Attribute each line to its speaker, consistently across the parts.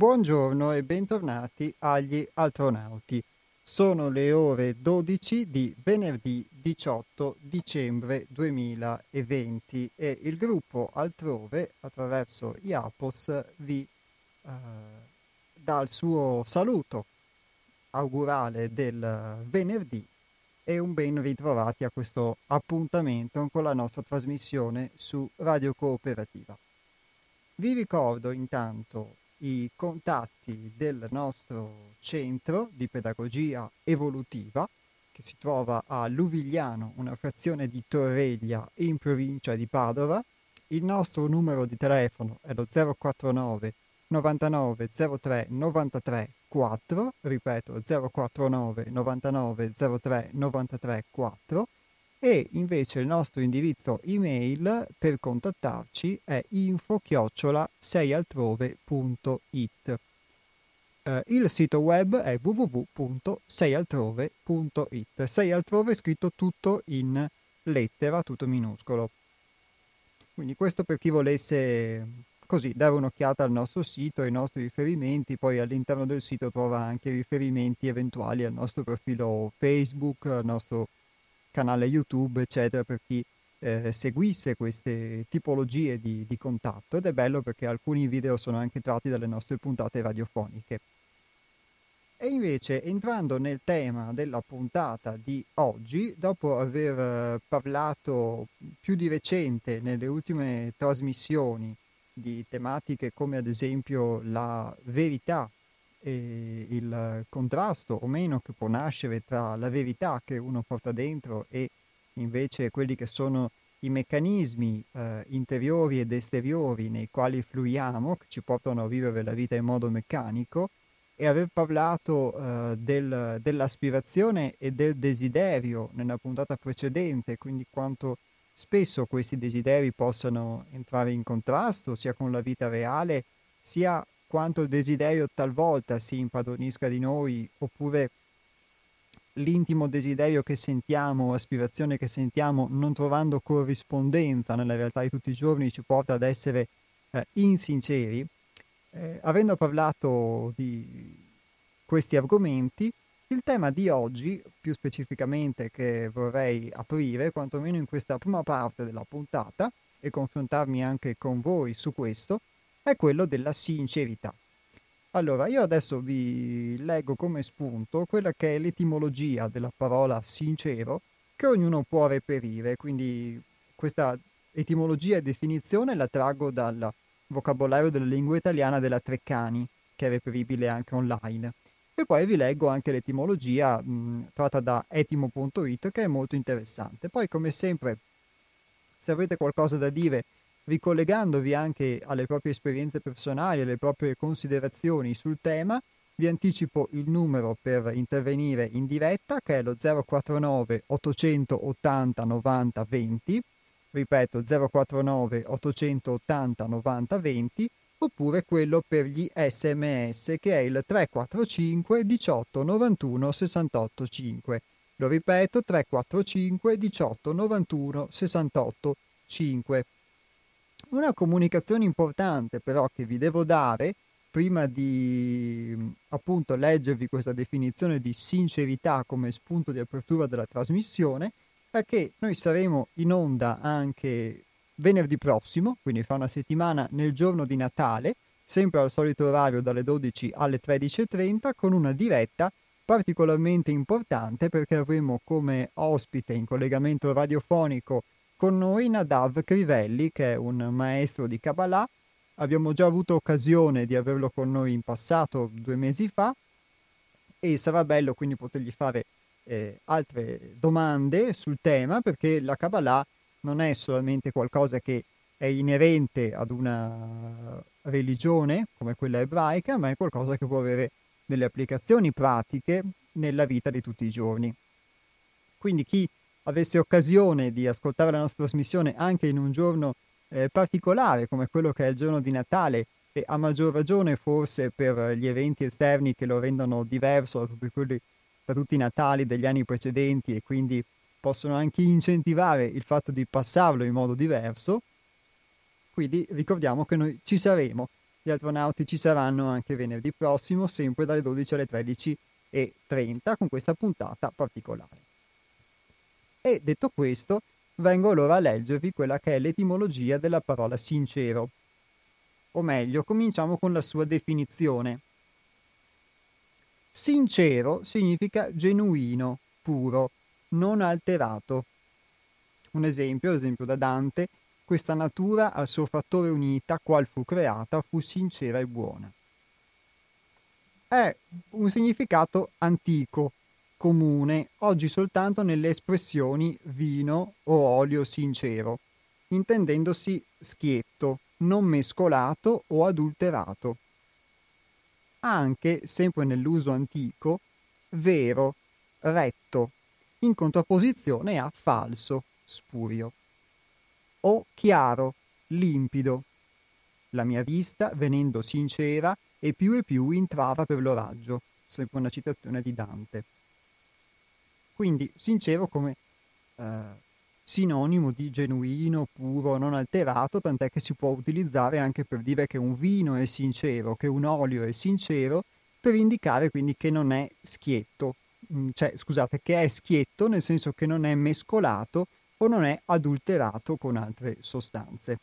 Speaker 1: Buongiorno e bentornati agli astronauti. Sono le ore 12 di venerdì 18 dicembre 2020 e il gruppo Altrove attraverso IAPOS vi eh, dà il suo saluto augurale del venerdì e un ben ritrovati a questo appuntamento con la nostra trasmissione su Radio Cooperativa. Vi ricordo intanto i contatti del nostro centro di pedagogia evolutiva che si trova a Luvigliano, una frazione di Torreglia in provincia di Padova. Il nostro numero di telefono è lo 049 99 03 93 4, ripeto 049 99 03 93 4 e invece il nostro indirizzo email per contattarci è info-seialtrove.it. Eh, il sito web è www.seialtrove.it. Sei altrove scritto tutto in lettera, tutto minuscolo. Quindi questo per chi volesse così dare un'occhiata al nostro sito, ai nostri riferimenti, poi all'interno del sito trova anche riferimenti eventuali al nostro profilo Facebook, al nostro canale YouTube, eccetera, per chi eh, seguisse queste tipologie di, di, contatto ed è bello perché alcuni video sono anche tratti dalle nostre puntate radiofoniche. E invece entrando nel tema della puntata di oggi, dopo aver eh, parlato più di recente nelle ultime trasmissioni di tematiche come ad esempio la verità e il contrasto o meno che può nascere tra la verità che uno porta dentro e invece quelli che sono i meccanismi eh, interiori ed esteriori nei quali fluiamo, che ci portano a vivere la vita in modo meccanico, e aver parlato eh, del, dell'aspirazione e del desiderio nella puntata precedente, quindi quanto spesso questi desideri possano entrare in contrasto sia con la vita reale, sia quanto il desiderio talvolta si impadronisca di noi, oppure l'intimo desiderio che sentiamo, aspirazione che sentiamo, non trovando corrispondenza nella realtà di tutti i giorni, ci porta ad essere eh, insinceri. Eh, avendo parlato di questi argomenti, il tema di oggi, più specificamente che vorrei aprire, quantomeno in questa prima parte della puntata, e confrontarmi anche con voi su questo, è quello della sincerità. Allora, io adesso vi leggo come spunto quella che è l'etimologia della parola sincero che ognuno può reperire, quindi questa etimologia e definizione la traggo dal vocabolario della lingua italiana della Treccani, che è reperibile anche online. E poi vi leggo anche l'etimologia mh, tratta da etimo.it che è molto interessante. Poi come sempre, se avete qualcosa da dire ricollegandovi anche alle proprie esperienze personali, alle proprie considerazioni sul tema, vi anticipo il numero per intervenire in diretta che è lo 049 880 90 20, ripeto 049 880 90 20, oppure quello per gli sms che è il 345 18 91 68 5. Lo ripeto 345 18 91 68 5. Una comunicazione importante però che vi devo dare prima di appunto leggervi questa definizione di sincerità come spunto di apertura della trasmissione è che noi saremo in onda anche venerdì prossimo, quindi fra una settimana nel giorno di Natale, sempre al solito orario dalle 12 alle 13.30 con una diretta particolarmente importante perché avremo come ospite in collegamento radiofonico con noi Nadav Crivelli, che è un maestro di Kabbalah. Abbiamo già avuto occasione di averlo con noi in passato, due mesi fa, e sarà bello quindi potergli fare eh, altre domande sul tema, perché la Kabbalah non è solamente qualcosa che è inerente ad una religione come quella ebraica, ma è qualcosa che può avere delle applicazioni pratiche nella vita di tutti i giorni. Quindi chi avesse occasione di ascoltare la nostra trasmissione anche in un giorno eh, particolare come quello che è il giorno di Natale e a maggior ragione forse per gli eventi esterni che lo rendono diverso da tutti, quelli, da tutti i Natali degli anni precedenti e quindi possono anche incentivare il fatto di passarlo in modo diverso. Quindi ricordiamo che noi ci saremo. Gli astronauti ci saranno anche venerdì prossimo, sempre dalle 12 alle 13.30, con questa puntata particolare. E detto questo, vengo allora a leggervi quella che è l'etimologia della parola sincero. O meglio, cominciamo con la sua definizione. Sincero significa genuino, puro, non alterato. Un esempio, esempio da Dante, questa natura al suo fattore unita, qual fu creata, fu sincera e buona. È un significato antico, comune, oggi soltanto nelle espressioni vino o olio sincero, intendendosi schietto, non mescolato o adulterato. Anche, sempre nell'uso antico, vero, retto, in contrapposizione a falso, spurio. O chiaro, limpido. La mia vista, venendo sincera, e più e più intrava per l'oraggio, sempre una citazione di Dante. Quindi sincero come eh, sinonimo di genuino, puro, non alterato, tant'è che si può utilizzare anche per dire che un vino è sincero, che un olio è sincero, per indicare quindi che non è schietto, mm, cioè scusate, che è schietto nel senso che non è mescolato o non è adulterato con altre sostanze.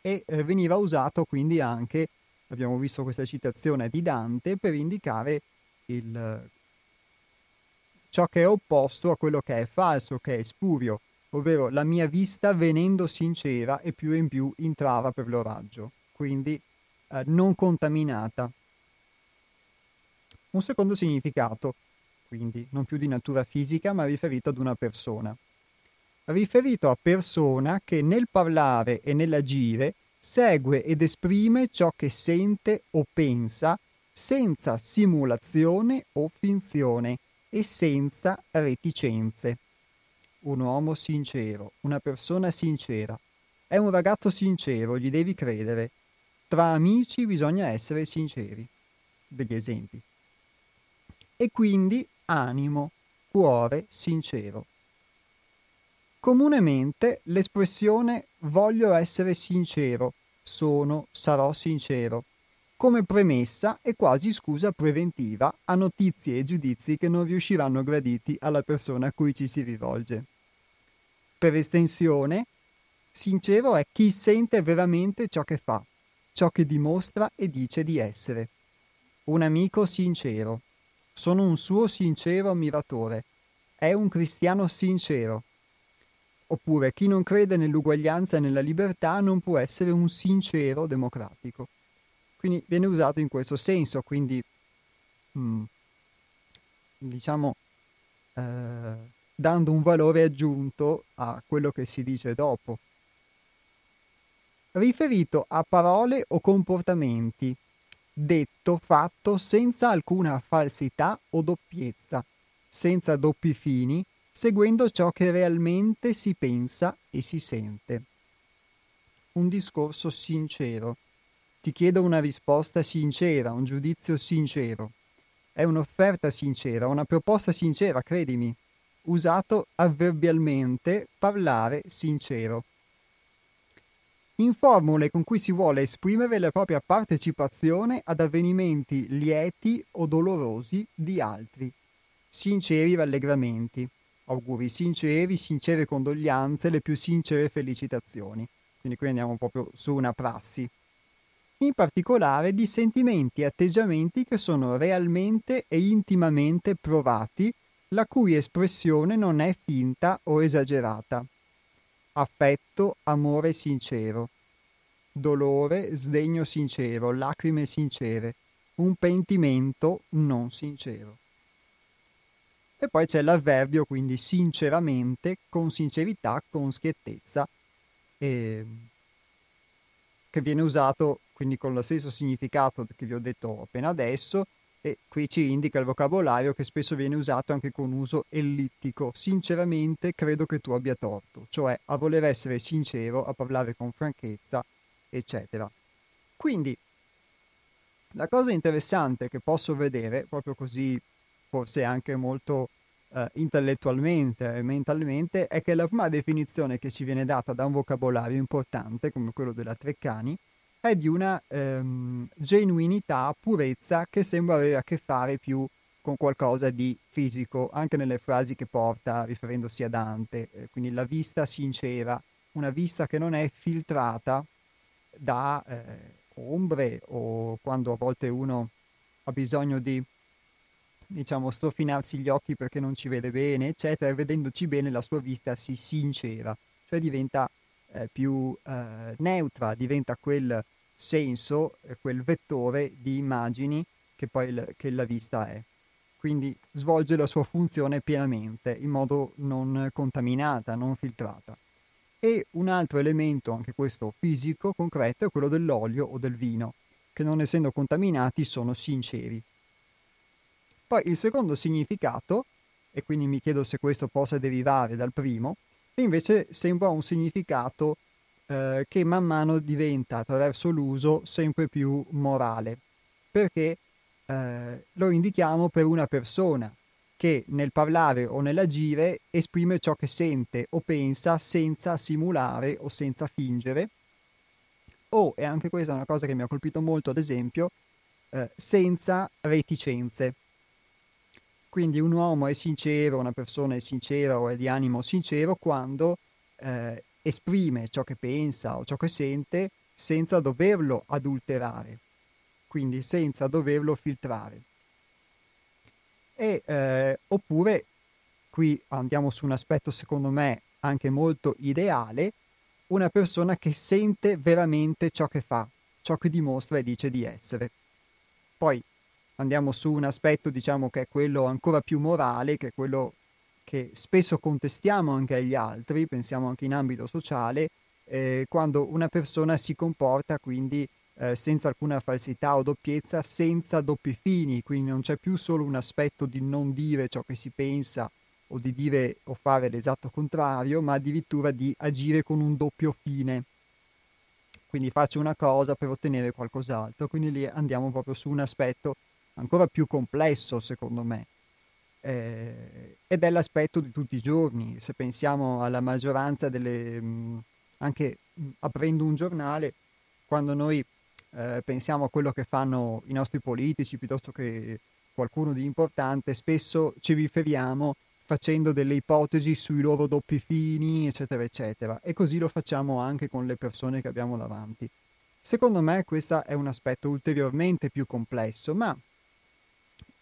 Speaker 1: E eh, veniva usato quindi anche abbiamo visto questa citazione di Dante per indicare il, ciò che è opposto a quello che è falso, che è spurio, ovvero la mia vista venendo sincera e più in più intrava per l'oraggio, quindi eh, non contaminata. Un secondo significato, quindi non più di natura fisica, ma riferito ad una persona. Riferito a persona che nel parlare e nell'agire segue ed esprime ciò che sente o pensa senza simulazione o finzione e senza reticenze. Un uomo sincero, una persona sincera. È un ragazzo sincero, gli devi credere. Tra amici bisogna essere sinceri. Degli esempi. E quindi animo, cuore sincero. Comunemente l'espressione voglio essere sincero, sono, sarò sincero, come premessa e quasi scusa preventiva a notizie e giudizi che non riusciranno graditi alla persona a cui ci si rivolge. Per estensione, sincero è chi sente veramente ciò che fa, ciò che dimostra e dice di essere. Un amico sincero. Sono un suo sincero ammiratore. È un cristiano sincero. Oppure chi non crede nell'uguaglianza e nella libertà non può essere un sincero democratico. Quindi viene usato in questo senso, quindi mm, diciamo eh, dando un valore aggiunto a quello che si dice dopo. Riferito a parole o comportamenti, detto, fatto senza alcuna falsità o doppiezza, senza doppi fini, seguendo ciò che realmente si pensa e si sente. Un discorso sincero. Ti chiedo una risposta sincera, un giudizio sincero. È un'offerta sincera, una proposta sincera, credimi. Usato avverbialmente, parlare sincero. In formule con cui si vuole esprimere la propria partecipazione ad avvenimenti lieti o dolorosi di altri. Sinceri rallegramenti auguri sinceri, sincere condoglianze, le più sincere felicitazioni. Quindi qui andiamo proprio su una prassi. In particolare di sentimenti e atteggiamenti che sono realmente e intimamente provati, la cui espressione non è finta o esagerata. Affetto, amore sincero. Dolore, sdegno sincero, lacrime sincere. Un pentimento non sincero. E poi c'è l'avverbio, quindi sinceramente, con sincerità, con schiettezza, eh, che viene usato quindi con lo stesso significato che vi ho detto appena adesso, e qui ci indica il vocabolario che spesso viene usato anche con uso ellittico. Sinceramente credo che tu abbia torto, cioè a voler essere sincero, a parlare con franchezza, eccetera. Quindi la cosa interessante che posso vedere, proprio così forse anche molto eh, intellettualmente e mentalmente, è che la prima definizione che ci viene data da un vocabolario importante, come quello della Treccani, è di una ehm, genuinità, purezza che sembra avere a che fare più con qualcosa di fisico, anche nelle frasi che porta riferendosi a Dante. Eh, quindi la vista sincera, una vista che non è filtrata da eh, ombre o quando a volte uno ha bisogno di diciamo strofinarsi gli occhi perché non ci vede bene, eccetera, e vedendoci bene la sua vista si sincera, cioè diventa eh, più eh, neutra, diventa quel senso, eh, quel vettore di immagini che poi l- che la vista è. Quindi svolge la sua funzione pienamente, in modo non contaminata, non filtrata. E un altro elemento, anche questo fisico, concreto, è quello dell'olio o del vino, che non essendo contaminati sono sinceri. Poi il secondo significato, e quindi mi chiedo se questo possa derivare dal primo, invece sembra un significato eh, che man mano diventa attraverso l'uso sempre più morale, perché eh, lo indichiamo per una persona che nel parlare o nell'agire esprime ciò che sente o pensa senza simulare o senza fingere, o, e anche questa è una cosa che mi ha colpito molto ad esempio, eh, senza reticenze. Quindi un uomo è sincero, una persona è sincera o è di animo sincero quando eh, esprime ciò che pensa o ciò che sente senza doverlo adulterare, quindi senza doverlo filtrare. E, eh, oppure, qui andiamo su un aspetto secondo me anche molto ideale, una persona che sente veramente ciò che fa, ciò che dimostra e dice di essere. Poi andiamo su un aspetto, diciamo, che è quello ancora più morale, che è quello che spesso contestiamo anche agli altri, pensiamo anche in ambito sociale, eh, quando una persona si comporta quindi eh, senza alcuna falsità o doppiezza, senza doppi fini, quindi non c'è più solo un aspetto di non dire ciò che si pensa o di dire o fare l'esatto contrario, ma addirittura di agire con un doppio fine. Quindi faccio una cosa per ottenere qualcos'altro, quindi lì andiamo proprio su un aspetto ancora più complesso secondo me. Eh, ed è l'aspetto di tutti i giorni. Se pensiamo alla maggioranza delle... Mh, anche mh, aprendo un giornale, quando noi eh, pensiamo a quello che fanno i nostri politici piuttosto che qualcuno di importante, spesso ci riferiamo facendo delle ipotesi sui loro doppi fini, eccetera, eccetera. E così lo facciamo anche con le persone che abbiamo davanti. Secondo me questo è un aspetto ulteriormente più complesso, ma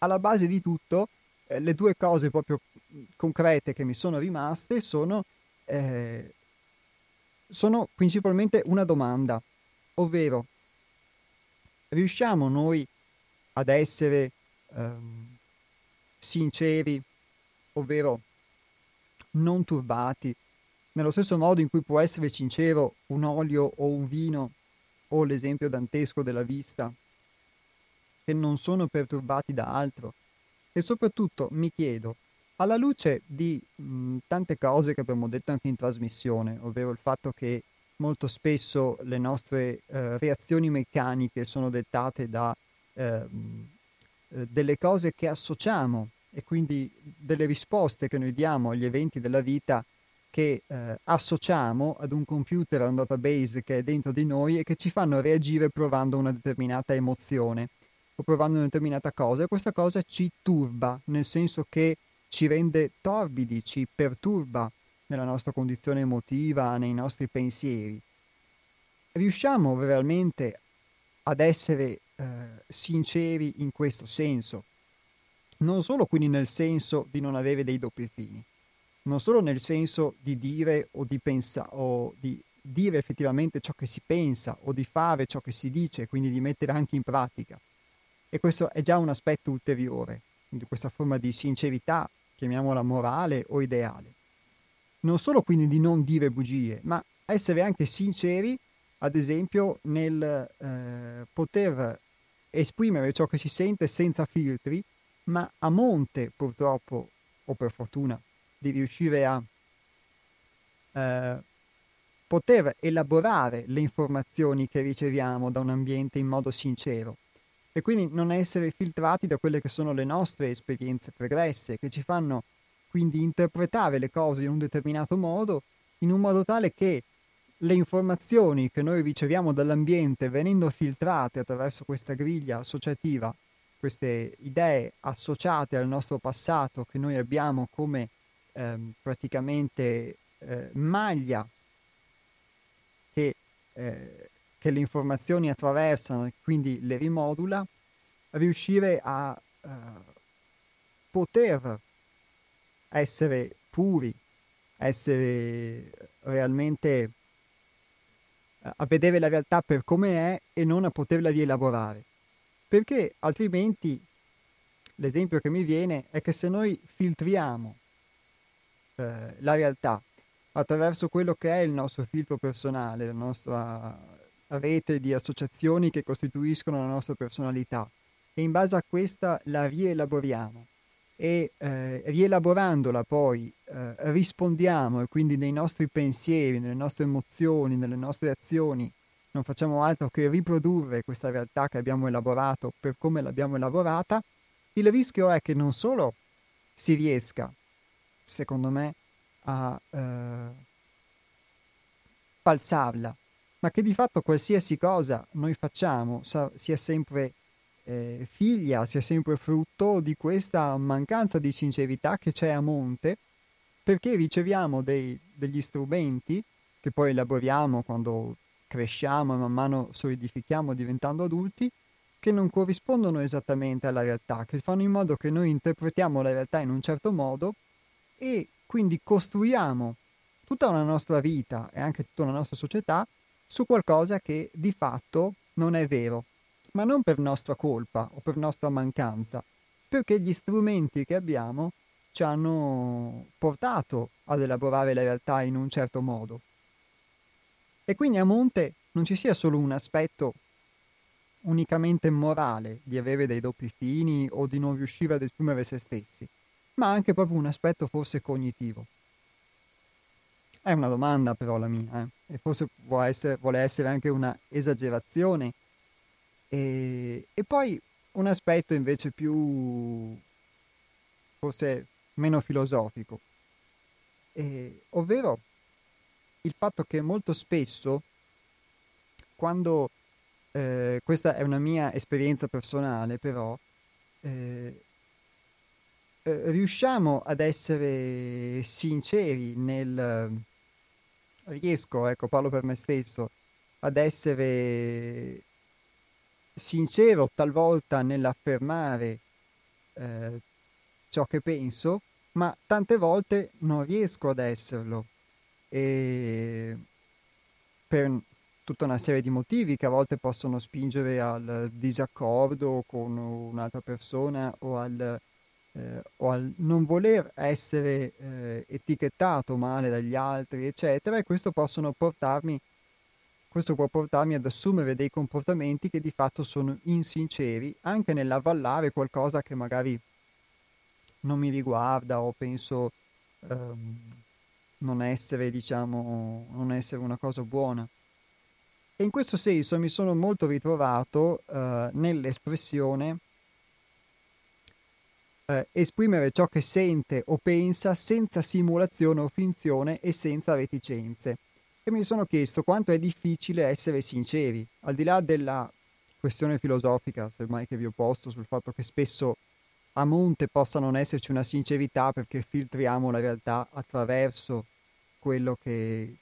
Speaker 1: alla base di tutto eh, le due cose proprio concrete che mi sono rimaste sono, eh, sono principalmente una domanda, ovvero riusciamo noi ad essere ehm, sinceri, ovvero non turbati, nello stesso modo in cui può essere sincero un olio o un vino o l'esempio dantesco della vista, che non sono perturbati da altro. E soprattutto mi chiedo, alla luce di mh, tante cose che abbiamo detto anche in trasmissione, ovvero il fatto che molto spesso le nostre eh, reazioni meccaniche sono dettate da eh, delle cose che associamo e quindi delle risposte che noi diamo agli eventi della vita che eh, associamo ad un computer, a un database che è dentro di noi e che ci fanno reagire provando una determinata emozione o provando una determinata cosa e questa cosa ci turba, nel senso che ci rende torbidi, ci perturba nella nostra condizione emotiva, nei nostri pensieri. Riusciamo veramente ad essere eh, sinceri in questo senso? Non solo quindi nel senso di non avere dei doppi fini, non solo nel senso di dire o di pensare o di dire effettivamente ciò che si pensa o di fare ciò che si dice, quindi di mettere anche in pratica. E questo è già un aspetto ulteriore di questa forma di sincerità, chiamiamola morale o ideale. Non solo quindi di non dire bugie, ma essere anche sinceri, ad esempio, nel eh, poter esprimere ciò che si sente senza filtri, ma a monte purtroppo, o per fortuna, di riuscire a eh, poter elaborare le informazioni che riceviamo da un ambiente in modo sincero e quindi non essere filtrati da quelle che sono le nostre esperienze pregresse, che ci fanno quindi interpretare le cose in un determinato modo, in un modo tale che le informazioni che noi riceviamo dall'ambiente venendo filtrate attraverso questa griglia associativa, queste idee associate al nostro passato che noi abbiamo come ehm, praticamente eh, maglia che, eh, che, le informazioni attraversano e quindi le rimodula, riuscire a eh, poter essere puri, essere realmente a vedere la realtà per come è e non a poterla rielaborare. Perché altrimenti l'esempio che mi viene è che se noi filtriamo eh, la realtà attraverso quello che è il nostro filtro personale, la nostra rete di associazioni che costituiscono la nostra personalità. E in base a questa la rielaboriamo. E eh, rielaborandola poi eh, rispondiamo e quindi nei nostri pensieri, nelle nostre emozioni, nelle nostre azioni non facciamo altro che riprodurre questa realtà che abbiamo elaborato per come l'abbiamo elaborata, il rischio è che non solo si riesca, secondo me, a eh, falsarla, ma che di fatto qualsiasi cosa noi facciamo sa- sia sempre eh, figlia, sia sempre frutto di questa mancanza di sincerità che c'è a monte, perché riceviamo dei, degli strumenti che poi elaboriamo quando cresciamo e man mano solidifichiamo diventando adulti, che non corrispondono esattamente alla realtà, che fanno in modo che noi interpretiamo la realtà in un certo modo e quindi costruiamo tutta la nostra vita e anche tutta la nostra società su qualcosa che di fatto non è vero ma non per nostra colpa o per nostra mancanza, perché gli strumenti che abbiamo ci hanno portato ad elaborare la realtà in un certo modo. E quindi a monte non ci sia solo un aspetto unicamente morale di avere dei doppi fini o di non riuscire ad esprimere se stessi, ma anche proprio un aspetto forse cognitivo. È una domanda però la mia, eh? e forse vuole essere, vuole essere anche una esagerazione e, e poi un aspetto invece più, forse meno filosofico, eh, ovvero il fatto che molto spesso, quando, eh, questa è una mia esperienza personale però, eh, eh riusciamo ad essere sinceri nel, riesco, ecco, parlo per me stesso, ad essere sincero talvolta nell'affermare eh, ciò che penso, ma tante volte non riesco ad esserlo. E per tutta una serie di motivi che a volte possono spingere al disaccordo con un'altra persona o al, eh, o al non voler essere eh, etichettato male dagli altri, eccetera, e questo possono portarmi questo può portarmi ad assumere dei comportamenti che di fatto sono insinceri, anche nell'avvallare qualcosa che magari non mi riguarda o penso ehm, non essere, diciamo, non essere una cosa buona. E in questo senso mi sono molto ritrovato eh, nell'espressione eh, esprimere ciò che sente o pensa senza simulazione o finzione e senza reticenze. E mi sono chiesto quanto è difficile essere sinceri, al di là della questione filosofica, semmai che vi ho posto, sul fatto che spesso a monte possa non esserci una sincerità perché filtriamo la realtà attraverso quello che,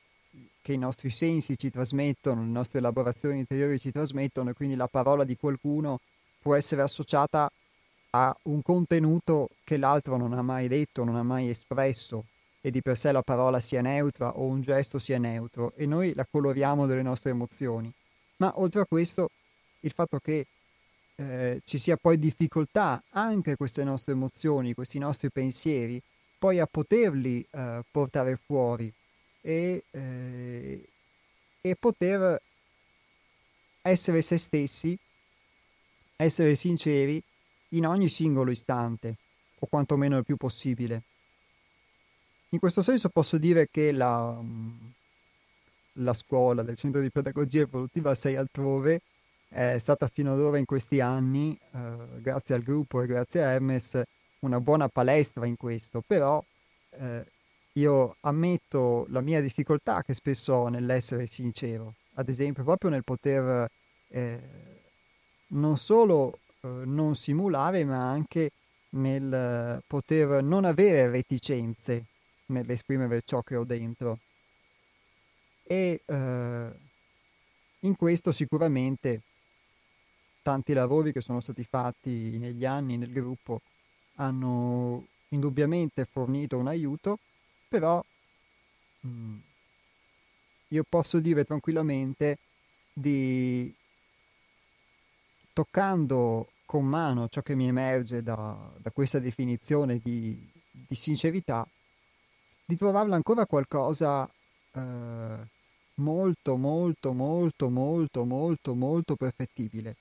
Speaker 1: che i nostri sensi ci trasmettono, le nostre elaborazioni interiori ci trasmettono e quindi la parola di qualcuno può essere associata a un contenuto che l'altro non ha mai detto, non ha mai espresso e di per sé la parola sia neutra o un gesto sia neutro e noi la coloriamo delle nostre emozioni. Ma oltre a questo, il fatto che eh, ci sia poi difficoltà anche queste nostre emozioni, questi nostri pensieri, poi a poterli eh, portare fuori e, eh, e poter essere se stessi, essere sinceri in ogni singolo istante, o quantomeno il più possibile. In questo senso posso dire che la, mm, la scuola del Centro di Pedagogia Evolutiva 6 altrove è stata fino ad ora in questi anni, eh, grazie al gruppo e grazie a Hermes, una buona palestra in questo, però eh, io ammetto la mia difficoltà che spesso ho nell'essere sincero, ad esempio proprio nel poter eh, non solo non simulare, ma anche nel poter non avere reticenze nell'esprimere ciò che ho dentro. E eh, in questo sicuramente tanti lavori che sono stati fatti negli anni nel gruppo hanno indubbiamente fornito un aiuto, però mh, mm, io posso dire tranquillamente di toccando con mano ciò che mi emerge da, da questa definizione di, di, sincerità, di trovarla ancora qualcosa eh, molto, molto, molto, molto, molto, molto perfettibile.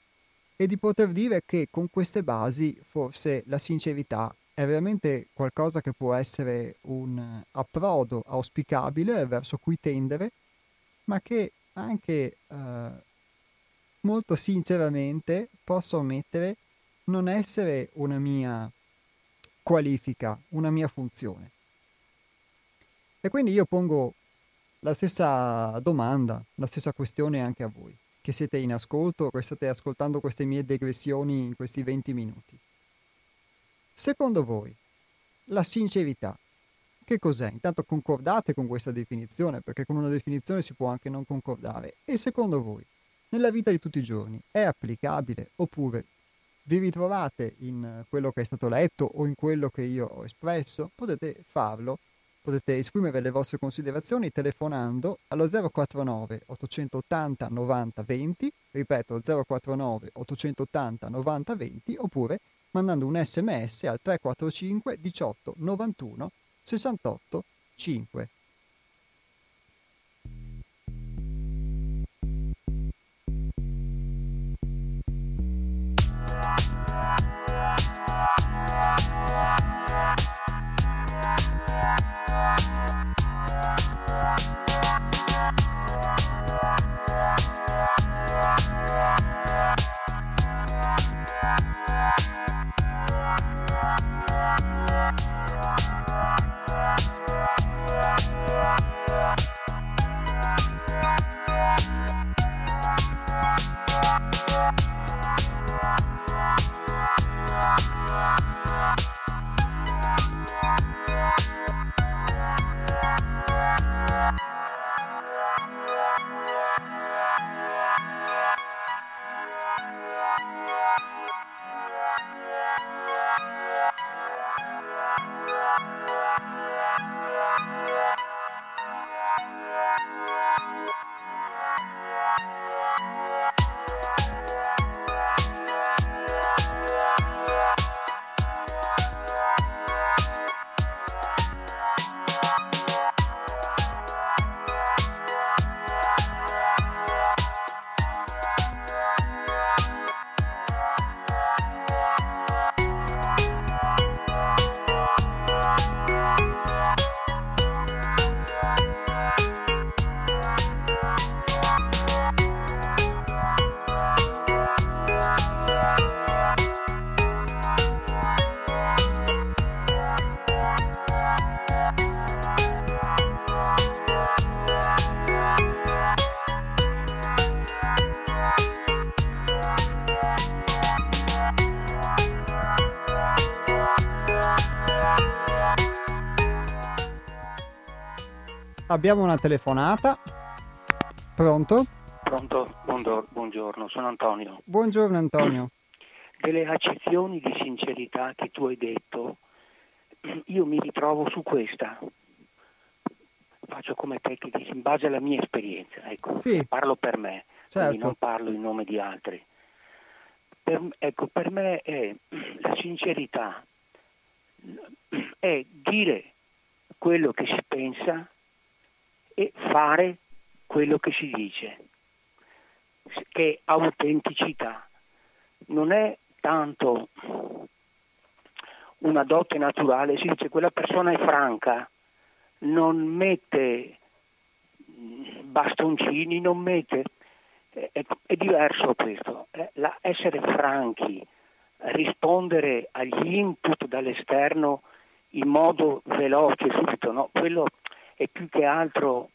Speaker 1: E di poter dire che con queste basi forse la sincerità è veramente qualcosa che può essere un approdo auspicabile verso cui tendere, ma che anche eh, molto sinceramente posso ammettere non essere una mia qualifica, una mia funzione. E quindi io pongo la stessa domanda, la stessa questione anche a voi, che siete in ascolto, che state ascoltando queste mie digressioni in questi 20 minuti. Secondo voi, la sincerità, che cos'è? Intanto concordate con questa definizione, perché con una definizione si può anche non concordare. E secondo voi, nella vita di tutti i giorni, è applicabile oppure vi ritrovate in quello che è stato letto o in quello che io ho espresso? Potete farlo, potete esprimere le vostre considerazioni telefonando allo 049 880 90 20, ripeto 049 880 90 20 oppure mandando un sms al 345 18 91 68 5. Abbiamo una telefonata. Pronto?
Speaker 2: Pronto, buongiorno, sono Antonio.
Speaker 1: Buongiorno Antonio.
Speaker 2: Delle accezioni di sincerità che tu hai detto, io mi ritrovo su questa. Faccio come te che dici, in base alla mia esperienza, ecco, sì. parlo per me, certo. quindi non parlo in nome di altri. Per, ecco, per me è la sincerità, è dire quello che si pensa e fare quello che si dice, che è autenticità. Non è tanto una dote naturale, si dice quella persona è franca, non mette bastoncini, non mette... È, è diverso questo, è la, essere franchi, rispondere agli input dall'esterno in modo veloce, subito, no? quello è più che altro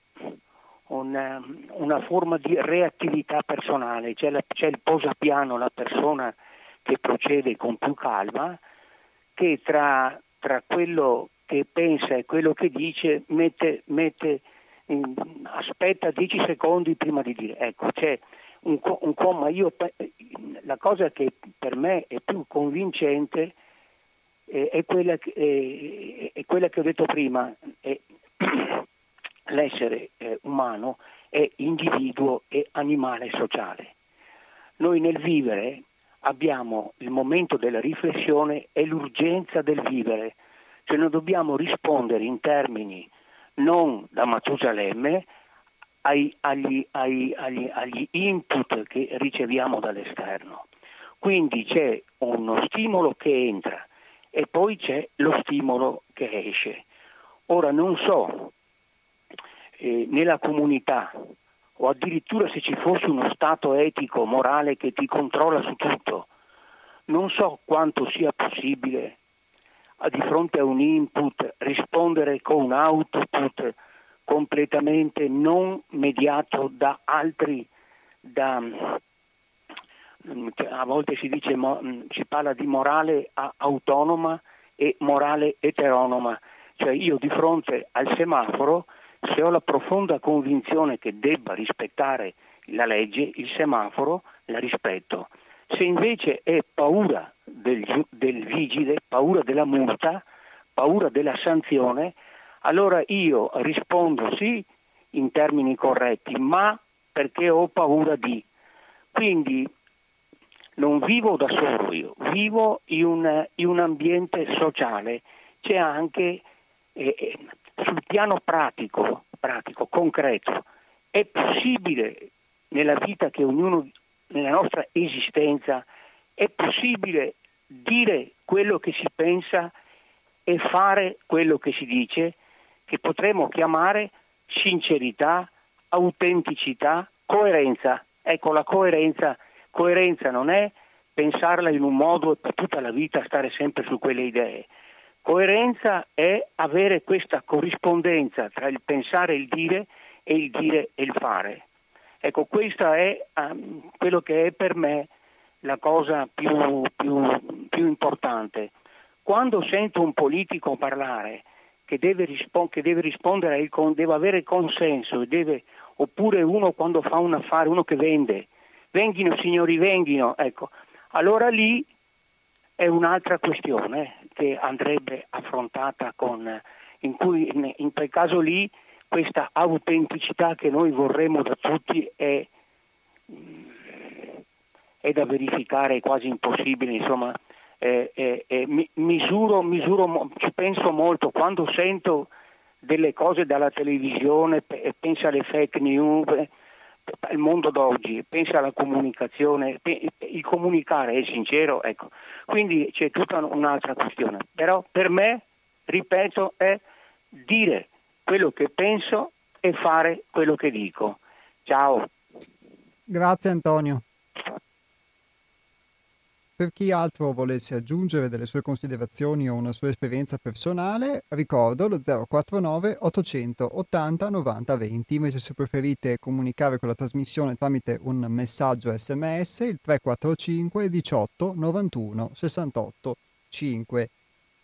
Speaker 2: una, una forma di reattività personale, c'è, la, c'è il posapiano, la persona che procede con più calma, che tra, tra quello che pensa e quello che dice mette, mette in, aspetta 10 secondi prima di dire. Ecco, c'è un, un comma, io, la cosa che per me è più convincente è, è, quella, è, è quella, che ho detto prima, l'essere eh, umano è individuo e animale sociale. Noi nel vivere abbiamo il momento della riflessione e l'urgenza del vivere, cioè noi dobbiamo rispondere in termini non da Matusalemme ai, agli, ai, agli, agli input che riceviamo dall'esterno. Quindi c'è uno stimolo che entra e poi c'è lo stimolo che esce. Ora non so eh, nella comunità o addirittura se ci fosse uno Stato etico, morale che ti controlla su tutto, non so quanto sia possibile di fronte a un input rispondere con un output completamente non mediato da altri, da, mm, a volte si, dice, mm, si parla di morale autonoma e morale eteronoma, cioè io di fronte al semaforo se ho la profonda convinzione che debba rispettare la legge, il semaforo la rispetto. Se invece è paura del, del vigile, paura della multa, paura della sanzione, allora io rispondo sì in termini corretti, ma perché ho paura di. Quindi non vivo da solo io, vivo in un, in un ambiente sociale. C'è anche eh, eh sul piano pratico, pratico, concreto, è possibile nella vita che ognuno, nella nostra esistenza, è possibile dire quello che si pensa e fare quello che si dice, che potremmo chiamare sincerità, autenticità, coerenza. Ecco, la coerenza, coerenza non è pensarla in un modo e per tutta la vita stare sempre su quelle idee. Coerenza è avere questa corrispondenza tra il pensare e il dire e il dire e il fare. Ecco, questo è um, quello che è per me la cosa più, più, più importante. Quando sento un politico parlare che deve, rispon- che deve rispondere, con- deve avere consenso, deve, oppure uno quando fa un affare, uno che vende, venghino signori, venghino, ecco, allora lì è un'altra questione che andrebbe affrontata con, in cui in, quel caso lì questa autenticità che noi vorremmo da tutti è, è da verificare, è quasi impossibile, insomma, eh, eh, misuro, misuro, ci penso molto quando sento delle cose dalla televisione, penso alle fake news, il mondo d'oggi, pensa alla comunicazione, il comunicare è sincero, ecco. quindi c'è tutta un'altra questione. Però per me, ripeto, è dire quello che penso e fare quello che dico. Ciao.
Speaker 1: Grazie Antonio. Per chi altro volesse aggiungere delle sue considerazioni o una sua esperienza personale, ricordo lo 049 880 90 20. Invece se preferite comunicare con la trasmissione tramite un messaggio sms, il 345 18 91 68 5.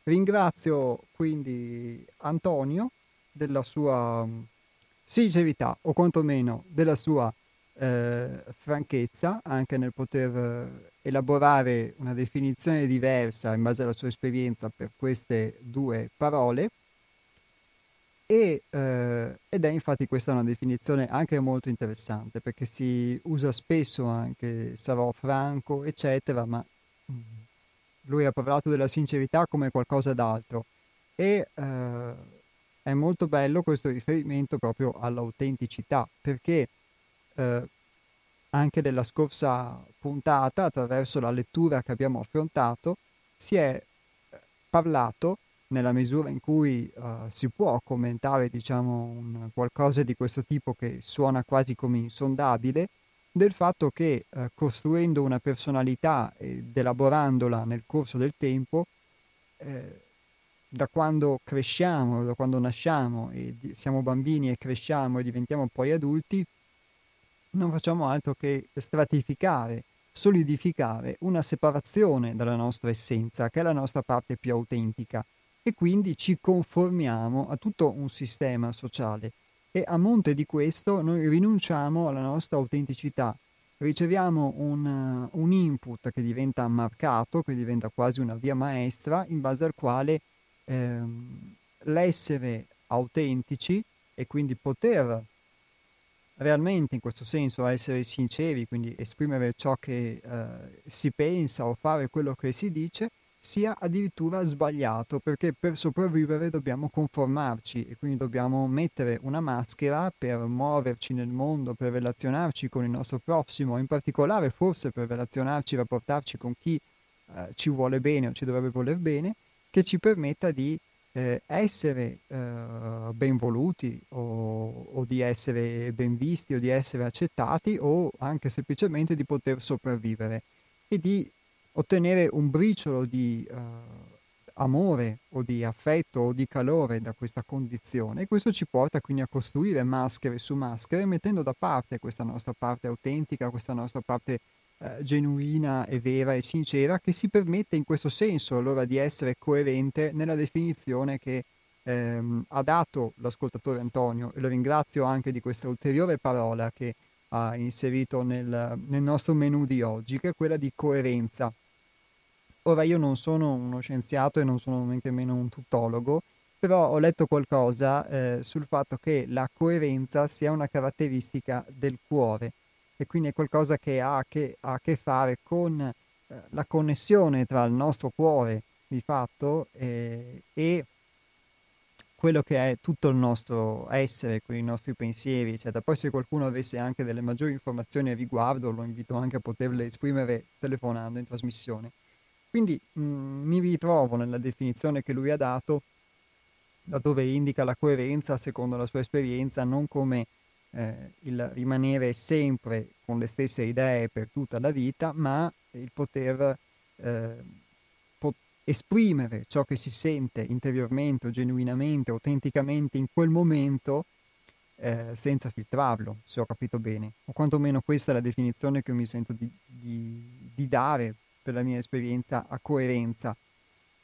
Speaker 1: Ringrazio quindi Antonio della sua mm, sincerità o quantomeno della sua eh, franchezza anche nel poter eh, elaborare una definizione diversa in base alla sua esperienza per queste due parole. E, eh, ed è infatti questa una definizione anche molto interessante perché si usa spesso anche sarò franco eccetera ma mm, lui ha parlato della sincerità come qualcosa d'altro. E eh, è molto bello questo riferimento proprio all'autenticità perché eh, anche nella scorsa puntata, attraverso la lettura che abbiamo affrontato, si è eh, parlato, nella misura in cui uh, si può commentare diciamo, qualcosa di questo tipo che suona quasi come insondabile, del fatto che uh, costruendo una personalità ed elaborandola nel corso del tempo, eh, da quando cresciamo, da quando nasciamo e siamo bambini e cresciamo e diventiamo poi adulti, non facciamo altro che stratificare, solidificare una separazione dalla nostra essenza, che è la nostra parte più autentica, e quindi ci conformiamo a tutto un sistema sociale. E a monte di questo noi rinunciamo alla nostra autenticità, riceviamo un, un input che diventa marcato, che diventa quasi una via maestra, in base al quale ehm, l'essere autentici e quindi poter realmente in questo senso essere sinceri, quindi esprimere ciò che eh, si pensa o fare quello che si dice, sia addirittura sbagliato, perché per sopravvivere dobbiamo conformarci e quindi dobbiamo mettere una maschera per muoverci nel mondo, per relazionarci con il nostro prossimo, in particolare forse per relazionarci, rapportarci con chi eh, ci vuole bene o ci dovrebbe voler bene, che ci permetta di eh, essere eh, ben voluti o, o, di essere ben visti o di essere accettati o anche semplicemente di poter sopravvivere e di ottenere un briciolo di eh, amore o di affetto o di calore da questa condizione. E questo ci porta quindi a costruire maschere su maschere mettendo da parte questa nostra parte autentica, questa nostra parte eh, genuina e vera e sincera che si permette in questo senso allora di essere coerente nella definizione che ehm, ha dato l'ascoltatore Antonio e lo ringrazio anche di questa ulteriore parola che ha inserito nel, nel nostro menu di oggi, che è quella di coerenza. Ora io non sono uno scienziato e non sono neanche meno un tutologo, però ho letto qualcosa eh, sul fatto che la coerenza sia una caratteristica del cuore e quindi è qualcosa che ha che, ha a che fare con eh, la connessione tra il nostro cuore di fatto eh, e quello che è tutto il nostro essere, con i nostri pensieri, eccetera. Poi se qualcuno avesse anche delle maggiori informazioni a riguardo, lo invito anche a poterle esprimere telefonando in trasmissione. Quindi mh, mm, mi ritrovo nella definizione che lui ha dato, da dove indica la coerenza secondo la sua esperienza, non come eh, il rimanere sempre con le stesse idee per tutta la vita, ma il poter eh, pot- esprimere ciò che si sente interiormente o genuinamente, autenticamente in quel momento eh, senza filtrarlo, se ho capito bene. O quantomeno questa è la definizione che mi sento di, di, di dare per la mia esperienza a coerenza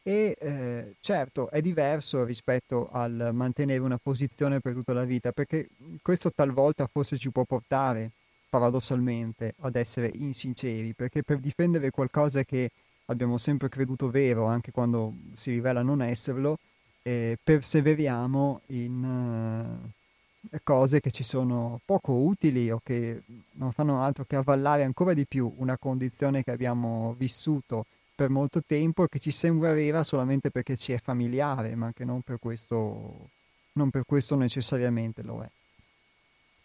Speaker 1: e eh, certo è diverso rispetto al mantenere una posizione per tutta la vita, perché questo talvolta forse ci può portare paradossalmente ad essere insinceri, perché per difendere qualcosa che abbiamo sempre creduto vero, anche quando si rivela non esserlo, eh, perseveriamo in uh, cose che ci sono poco utili o che non fanno altro che avvallare ancora di più una condizione che abbiamo vissuto per molto tempo e che ci sembrerà solamente perché ci è familiare, ma che non per questo, non per questo necessariamente lo è.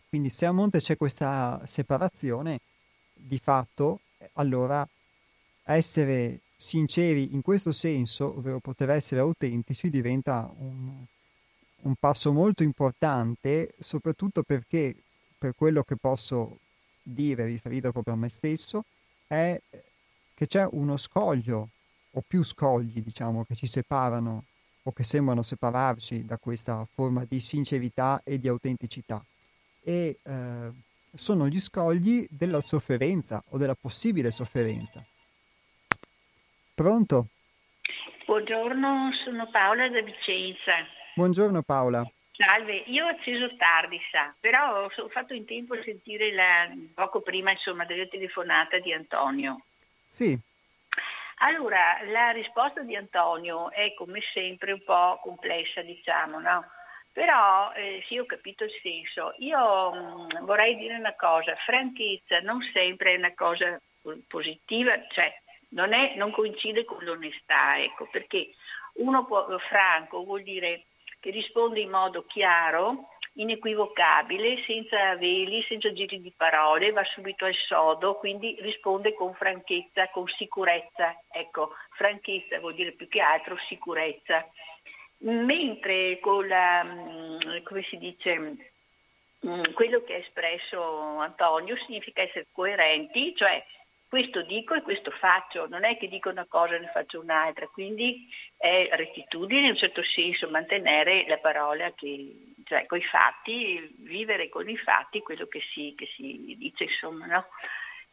Speaker 1: Quindi se a monte c'è questa separazione, di fatto, allora essere sinceri in questo senso, ovvero poter essere autentici, diventa un, un passo molto importante, soprattutto perché per quello che posso dire riferito proprio a me stesso, è che c'è uno scoglio o più scogli, diciamo, che ci separano o che sembrano separarci da questa forma di sincerità e di autenticità. E eh, sono gli scogli della sofferenza o della possibile sofferenza. Pronto?
Speaker 3: Buongiorno, sono Paola da Vicenza.
Speaker 1: Buongiorno Paola.
Speaker 3: Salve, io ho acceso tardi, sa, però ho fatto in tempo a sentire la, poco prima insomma, della telefonata di Antonio.
Speaker 1: Sì.
Speaker 3: Allora, la risposta di Antonio è come sempre un po' complessa, diciamo, no? Però eh, sì, ho capito il senso. Io mh, mm, vorrei dire una cosa, franchezza non sempre è una cosa positiva, cioè non, è, non coincide con l'onestà, ecco, perché uno può, franco vuol dire che risponde in modo chiaro inequivocabile, senza veli, senza giri di parole, va subito al sodo, quindi risponde con franchezza, con sicurezza. Ecco, franchezza vuol dire più che altro sicurezza. Mentre con la, mm, come si dice, mm, quello che ha espresso Antonio significa essere coerenti, cioè questo dico e questo faccio, non è che dico una cosa e ne faccio un'altra, quindi è rettitudine in un certo senso mantenere la parola che, cioè con i fatti, vivere con i fatti quello che si, che si dice, insomma, no?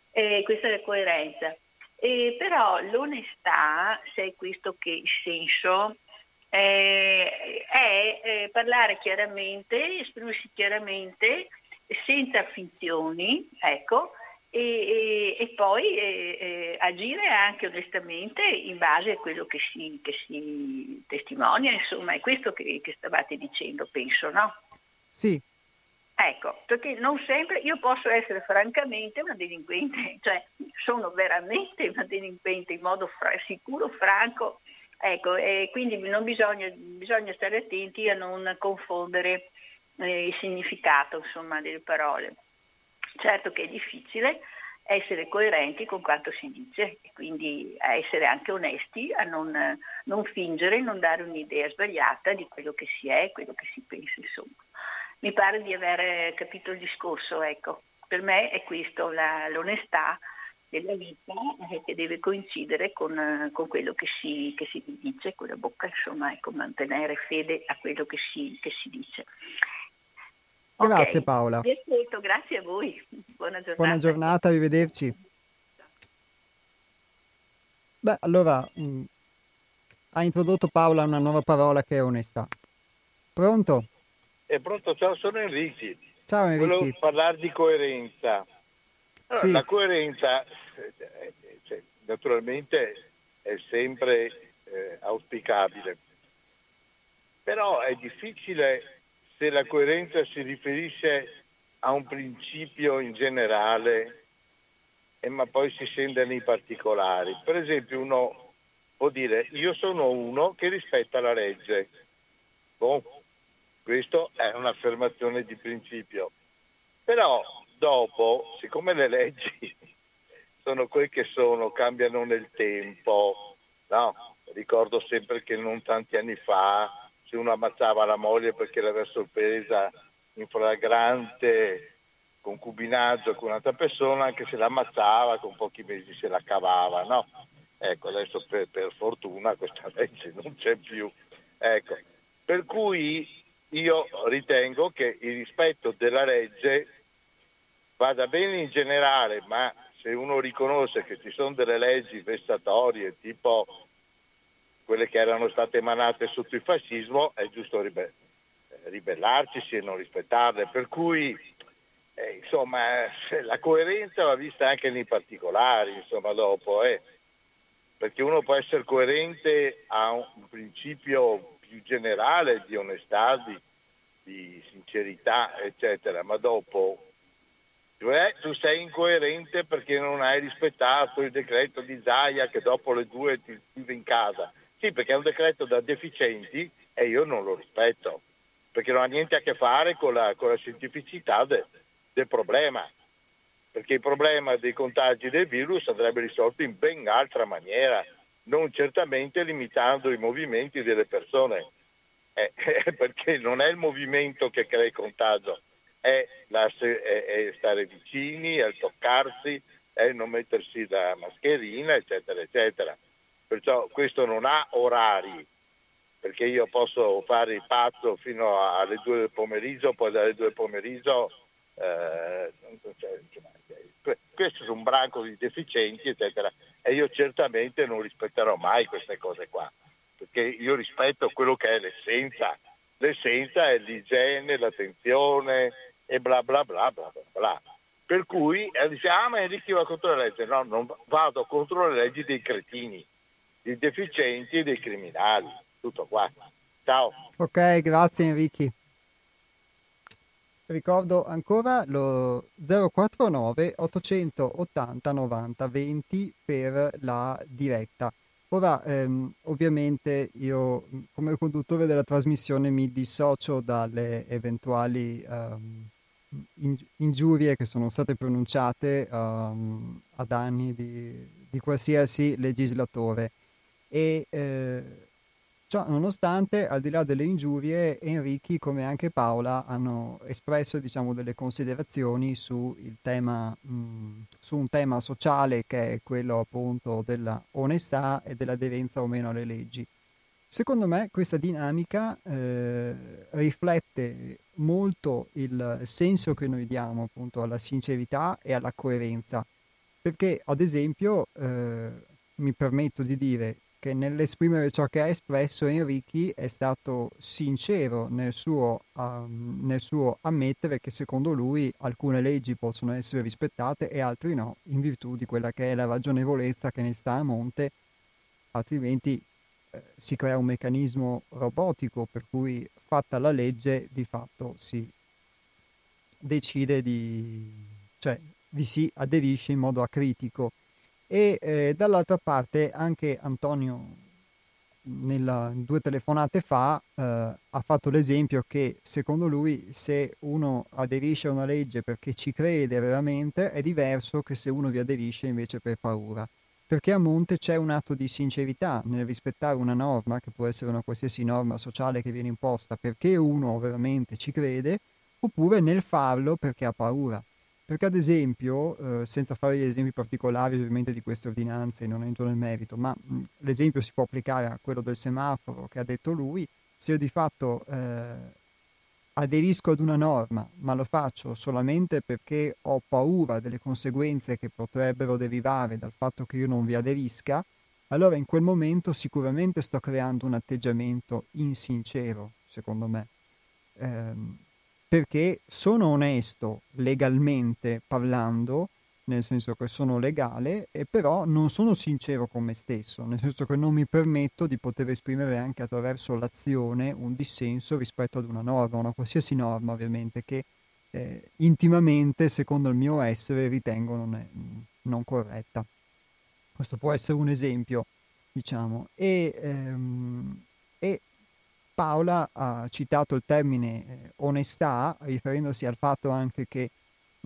Speaker 3: E questa è la coerenza. E però l'onestà, se è questo che il senso, eh, è eh, parlare chiaramente, esprimersi chiaramente, senza finzioni, ecco, e, e, e poi eh, agire anche onestamente in base a quello che si, che si testimonia, insomma, è questo che, che stavate dicendo, penso, no?
Speaker 1: Sì,
Speaker 3: Ecco, perché non sempre io posso essere francamente una delinquente, cioè sono veramente una delinquente in modo fra- sicuro, franco, ecco, e quindi non bisogna, bisogna, stare attenti a non confondere eh, il significato insomma, delle parole. Certo che è difficile essere coerenti con quanto si dice e quindi a essere anche onesti, a non, non fingere, non dare un'idea sbagliata di quello che si è, quello che si pensa, insomma mi pare di aver capito il discorso. Ecco. Per me è questo, la, l'onestà della vita eh, che deve coincidere con, con quello che si, che si, dice con la bocca, insomma, ecco, mantenere fede a quello che si, che si dice.
Speaker 1: Grazie okay. Paola.
Speaker 3: Ascolto, grazie a voi. Buona giornata.
Speaker 1: Buona giornata, arrivederci. Beh, allora mh, mm, ha introdotto Paola una nuova parola che è onestà. Pronto?
Speaker 4: È pronto, ciao, sono Enrico.
Speaker 1: Ciao Enrico.
Speaker 4: Volevo parlare di coerenza. Allora, sì. La coerenza, eh, cioè, naturalmente, è sempre eh, auspicabile, però è difficile se la coerenza si riferisce a un principio in generale, eh, ma poi si scende nei particolari. Per esempio, uno può dire io sono uno che rispetta la legge. Boh, questa è un'affermazione di principio. Però dopo, siccome le leggi sono quel che sono, cambiano nel tempo, no? ricordo sempre che non tanti anni fa se uno ammazzava la moglie perché l'aveva sorpresa in flagrante concubinaggio con un'altra persona, anche se l'ammazzava con pochi mesi se la cavava, no? Ecco, adesso per, per fortuna questa legge non c'è più. Ecco, per cui io ritengo che il rispetto della legge vada bene in generale, ma se uno riconosce che ci sono delle leggi vessatorie, tipo quelle che erano state emanate sotto il fascismo, è giusto ribe- ribellarci e non rispettarle. Per cui, eh, insomma, la coerenza va vista anche nei particolari, insomma, dopo, eh. perché uno può essere coerente a un principio più generale di onestà, di, di sincerità, eccetera, ma dopo cioè, tu sei incoerente perché non hai rispettato il decreto di Zaia che dopo le due ti chiude in casa. Sì, perché è un decreto da deficienti e io non lo rispetto, perché non ha niente a che fare con la, con la scientificità de, del problema, perché il problema dei contagi del virus andrebbe risolto in ben altra maniera non certamente limitando i movimenti delle persone, eh, eh, perché non è il movimento che crea il contagio, è, la, è, è stare vicini, è il toccarsi, è non mettersi la mascherina, eccetera, eccetera. Perciò questo non ha orari, perché io posso fare il pazzo fino alle due del pomeriggio, poi dalle due del pomeriggio eh, cioè, questo è un branco di deficienti, eccetera, e io certamente non rispetterò mai queste cose qua, perché io rispetto quello che è l'essenza. L'essenza è l'igiene, l'attenzione e bla bla bla bla bla. bla. Per cui eh, dice, ah ma Enrico va contro le leggi. No, non vado contro le leggi dei cretini, dei deficienti e dei criminali. Tutto qua. Ciao.
Speaker 1: Ok, grazie Enrico. Ricordo ancora lo 049 880 90 20 per la diretta. Ora, ehm, ovviamente io come conduttore della trasmissione mi dissocio dalle eventuali ehm, ingiurie che sono state pronunciate ehm, a danni di, di, qualsiasi legislatore e eh, Ciò nonostante, al di là delle ingiurie, Enrichi, come anche Paola, hanno espresso diciamo, delle considerazioni su, tema, mh, su, un tema sociale che è quello appunto della onestà e dell'aderenza o meno alle leggi. Secondo me questa dinamica eh, riflette molto il senso che noi diamo appunto alla sincerità e alla coerenza, perché ad esempio eh, mi permetto di dire che nell'esprimere ciò che ha espresso Enrichi è stato sincero nel suo, um, nel suo, ammettere che secondo lui alcune leggi possono essere rispettate e altre no, in virtù di quella che è la ragionevolezza che ne sta a monte, altrimenti eh, si crea un meccanismo robotico per cui fatta la legge di fatto si decide di... cioè vi si aderisce in modo acritico e eh, dall'altra parte anche Antonio nella, due telefonate fa eh, ha fatto l'esempio che secondo lui se uno aderisce a una legge perché ci crede veramente è diverso che se uno vi aderisce invece per paura. Perché a monte c'è un atto di sincerità nel rispettare una norma che può essere una qualsiasi norma sociale che viene imposta perché uno veramente ci crede oppure nel farlo perché ha paura perché ad esempio, eh, senza fare gli esempi particolari ovviamente di queste ordinanze, non entro nel merito, ma mh, l'esempio si può applicare a quello del semaforo che ha detto lui, se io di fatto eh, aderisco ad una norma, ma lo faccio solamente perché ho paura delle conseguenze che potrebbero derivare dal fatto che io non vi aderisca, allora in quel momento sicuramente sto creando un atteggiamento insincero, secondo me. Eh, perché sono onesto legalmente parlando, nel senso che sono legale, e però non sono sincero con me stesso, nel senso che non mi permetto di poter esprimere anche attraverso l'azione un dissenso rispetto ad una norma, una qualsiasi norma ovviamente, che eh, intimamente, secondo il mio essere, ritengo non, è, non corretta. Questo può essere un esempio, diciamo. E, ehm, e Paola ha citato il termine eh, onestà, riferendosi al fatto anche che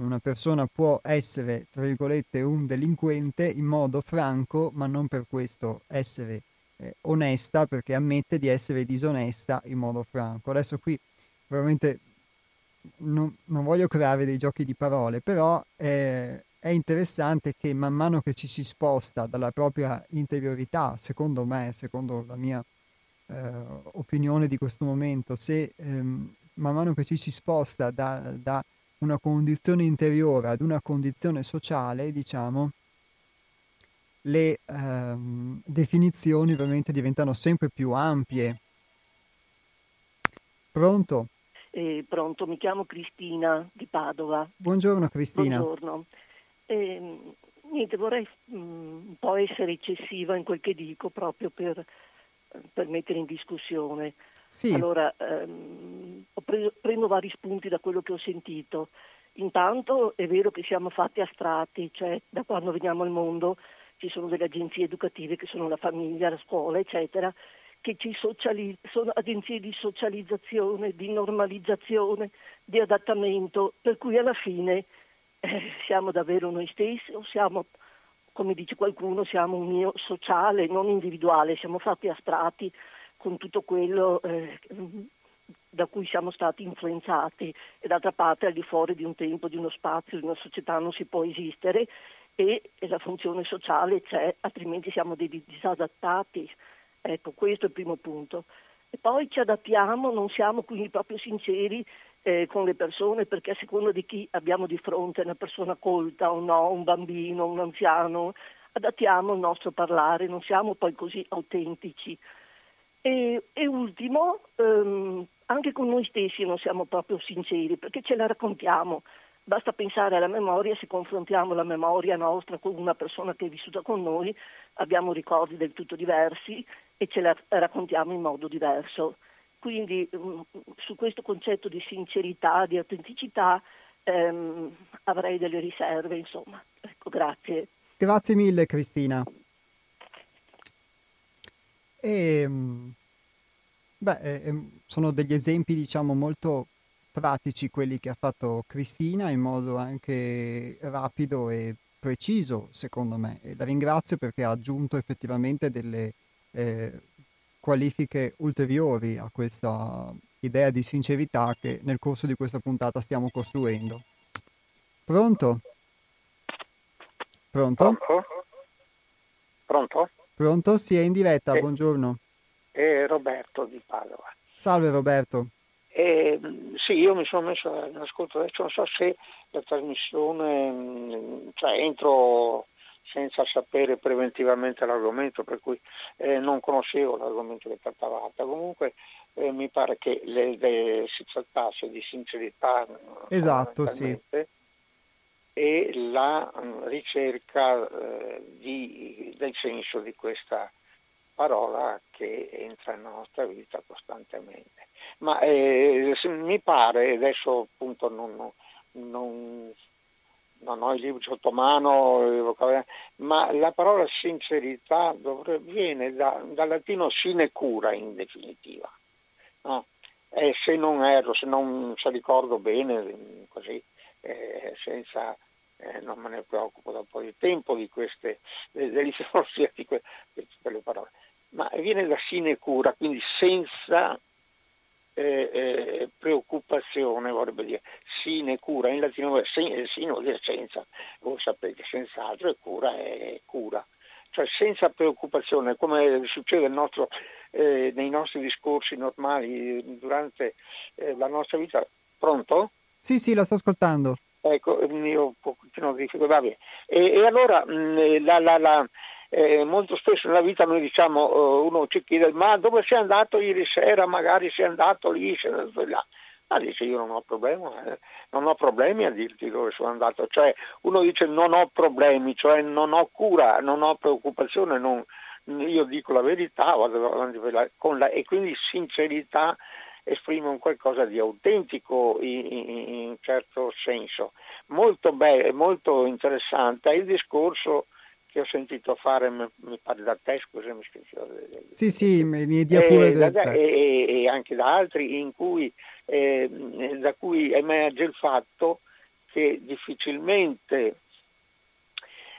Speaker 1: una persona può essere, tra virgolette, un delinquente in modo franco, ma non per questo essere eh, onesta, perché ammette di essere disonesta in modo franco. Adesso qui veramente non, non voglio creare dei giochi di parole, però eh, è interessante che man mano che ci si sposta dalla propria interiorità, secondo me, secondo la mia eh, opinione di questo momento, se ehm, man mano che ci si sposta da, da, una condizione interiore ad una condizione sociale, diciamo, le ehm, definizioni ovviamente diventano sempre più ampie. Pronto?
Speaker 5: Eh, pronto, mi chiamo Cristina di Padova.
Speaker 1: Buongiorno Cristina.
Speaker 5: Buongiorno. Eh, niente, vorrei mh, mm, un po' essere eccessiva in quel che dico proprio per per mettere in discussione.
Speaker 1: Sì.
Speaker 5: Allora, ehm, preso, prendo vari spunti da quello che ho sentito. Intanto è vero che siamo fatti astratti, cioè da quando veniamo al mondo ci sono delle agenzie educative che sono la famiglia, la scuola, eccetera, che ci socializzano, sono agenzie di socializzazione, di normalizzazione, di adattamento, per cui alla fine eh, siamo davvero noi stessi o siamo come dice qualcuno, siamo un io sociale, non individuale, siamo fatti astratti con tutto quello eh, da cui siamo stati influenzati e d'altra parte al di fuori di un tempo, di uno spazio, di una società non si può esistere e, e la funzione sociale c'è, altrimenti siamo dei disadattati. Ecco, questo è il primo punto. E poi ci adattiamo, non siamo quindi proprio sinceri eh, con le persone perché a seconda di chi abbiamo di fronte, una persona colta o no, un bambino, un anziano, adattiamo il nostro parlare, non siamo poi così autentici. E, e ultimo, ehm, anche con noi stessi non siamo proprio sinceri perché ce la raccontiamo. Basta pensare alla memoria, se confrontiamo la memoria nostra con una persona che è vissuta con noi, abbiamo ricordi del tutto diversi e ce la raccontiamo in modo diverso. Quindi mm, su questo concetto di sincerità, di autenticità, ehm, avrei delle riserve, insomma. Ecco, grazie.
Speaker 1: Grazie mille Cristina. E, ehm, beh, eh, ehm, sono degli esempi, diciamo, molto pratici quelli che ha fatto Cristina in modo anche rapido e preciso, secondo me. E la ringrazio perché ha aggiunto effettivamente delle, eh, qualifiche ulteriori a questa idea di sincerità che nel corso di questa puntata stiamo costruendo. Pronto? Pronto?
Speaker 6: Pronto?
Speaker 1: Pronto? Si è in diretta, eh, buongiorno.
Speaker 6: È Roberto di Padova.
Speaker 1: Salve Roberto.
Speaker 6: Eh, sì, io mi sono messo all'ascolto adesso, non so se la trasmissione, mm, cioè entro senza sapere preventivamente l'argomento, per cui eh, non conoscevo l'argomento che trattavate. Comunque eh, mi pare che le, le, si trattasse di sincerità
Speaker 1: esatto, sì.
Speaker 6: e la mm, ricerca eh, di, del senso di questa parola che entra nella nostra vita costantemente. Ma eh, mi pare, adesso appunto non, non non ho i libri sotto mano, ma la parola sincerità viene da, dal latino sinecura in definitiva. No? E se non erro, se non se ricordo bene, così, eh, senza, eh, non me ne preoccupo da un po' di tempo di queste, dell'etimologia di, que, di quelle parole, ma viene da sinecura, quindi senza eh, eh, preoccupazione, vorrebbe dire, sine cura, in latino sine, sine vuol dire senza, voi sapete, senz'altro e cura è cura, cioè senza preoccupazione, come succede nostro, eh, nei nostri discorsi normali durante eh, la nostra vita. Pronto?
Speaker 1: Sì, sì, la sto ascoltando.
Speaker 6: Ecco, io un pochettino di difficoltà. E, e allora mh, la, la, la eh, molto spesso nella vita noi diciamo, uh, uno ci chiede ma dove sei andato ieri sera, magari sei andato lì, sei andato là. Ma dice io non ho problema, eh, non ho problemi a dirti dove sono andato, cioè uno dice non ho problemi, cioè non ho cura, non ho preoccupazione, non, io dico la verità la, e quindi sincerità esprime un qualcosa di autentico in, in, un certo senso. Molto, be- molto interessante è il discorso che ho sentito fare, mi pare da te, scusami.
Speaker 1: Sì, sì, mi dia pure
Speaker 6: e, del da, e, e, anche da altri, in cui, eh, da cui emerge il fatto che difficilmente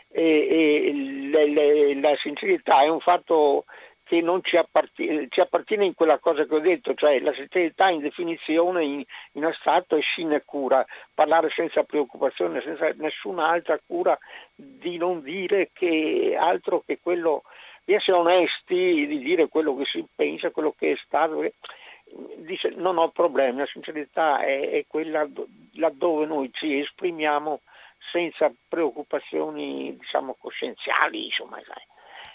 Speaker 6: eh, le, le, la sincerità è un fatto che non ci appartiene, ci appartiene, in quella cosa che ho detto, cioè la sincerità in definizione in, in astratto è sinecura, parlare senza preoccupazione, senza nessuna altra cura di non dire che altro che quello, di essere onesti, di dire quello che si pensa, quello che è stato. Dice non ho problemi, la sincerità è, è quella laddove noi ci esprimiamo senza preoccupazioni diciamo coscienziali, insomma, sai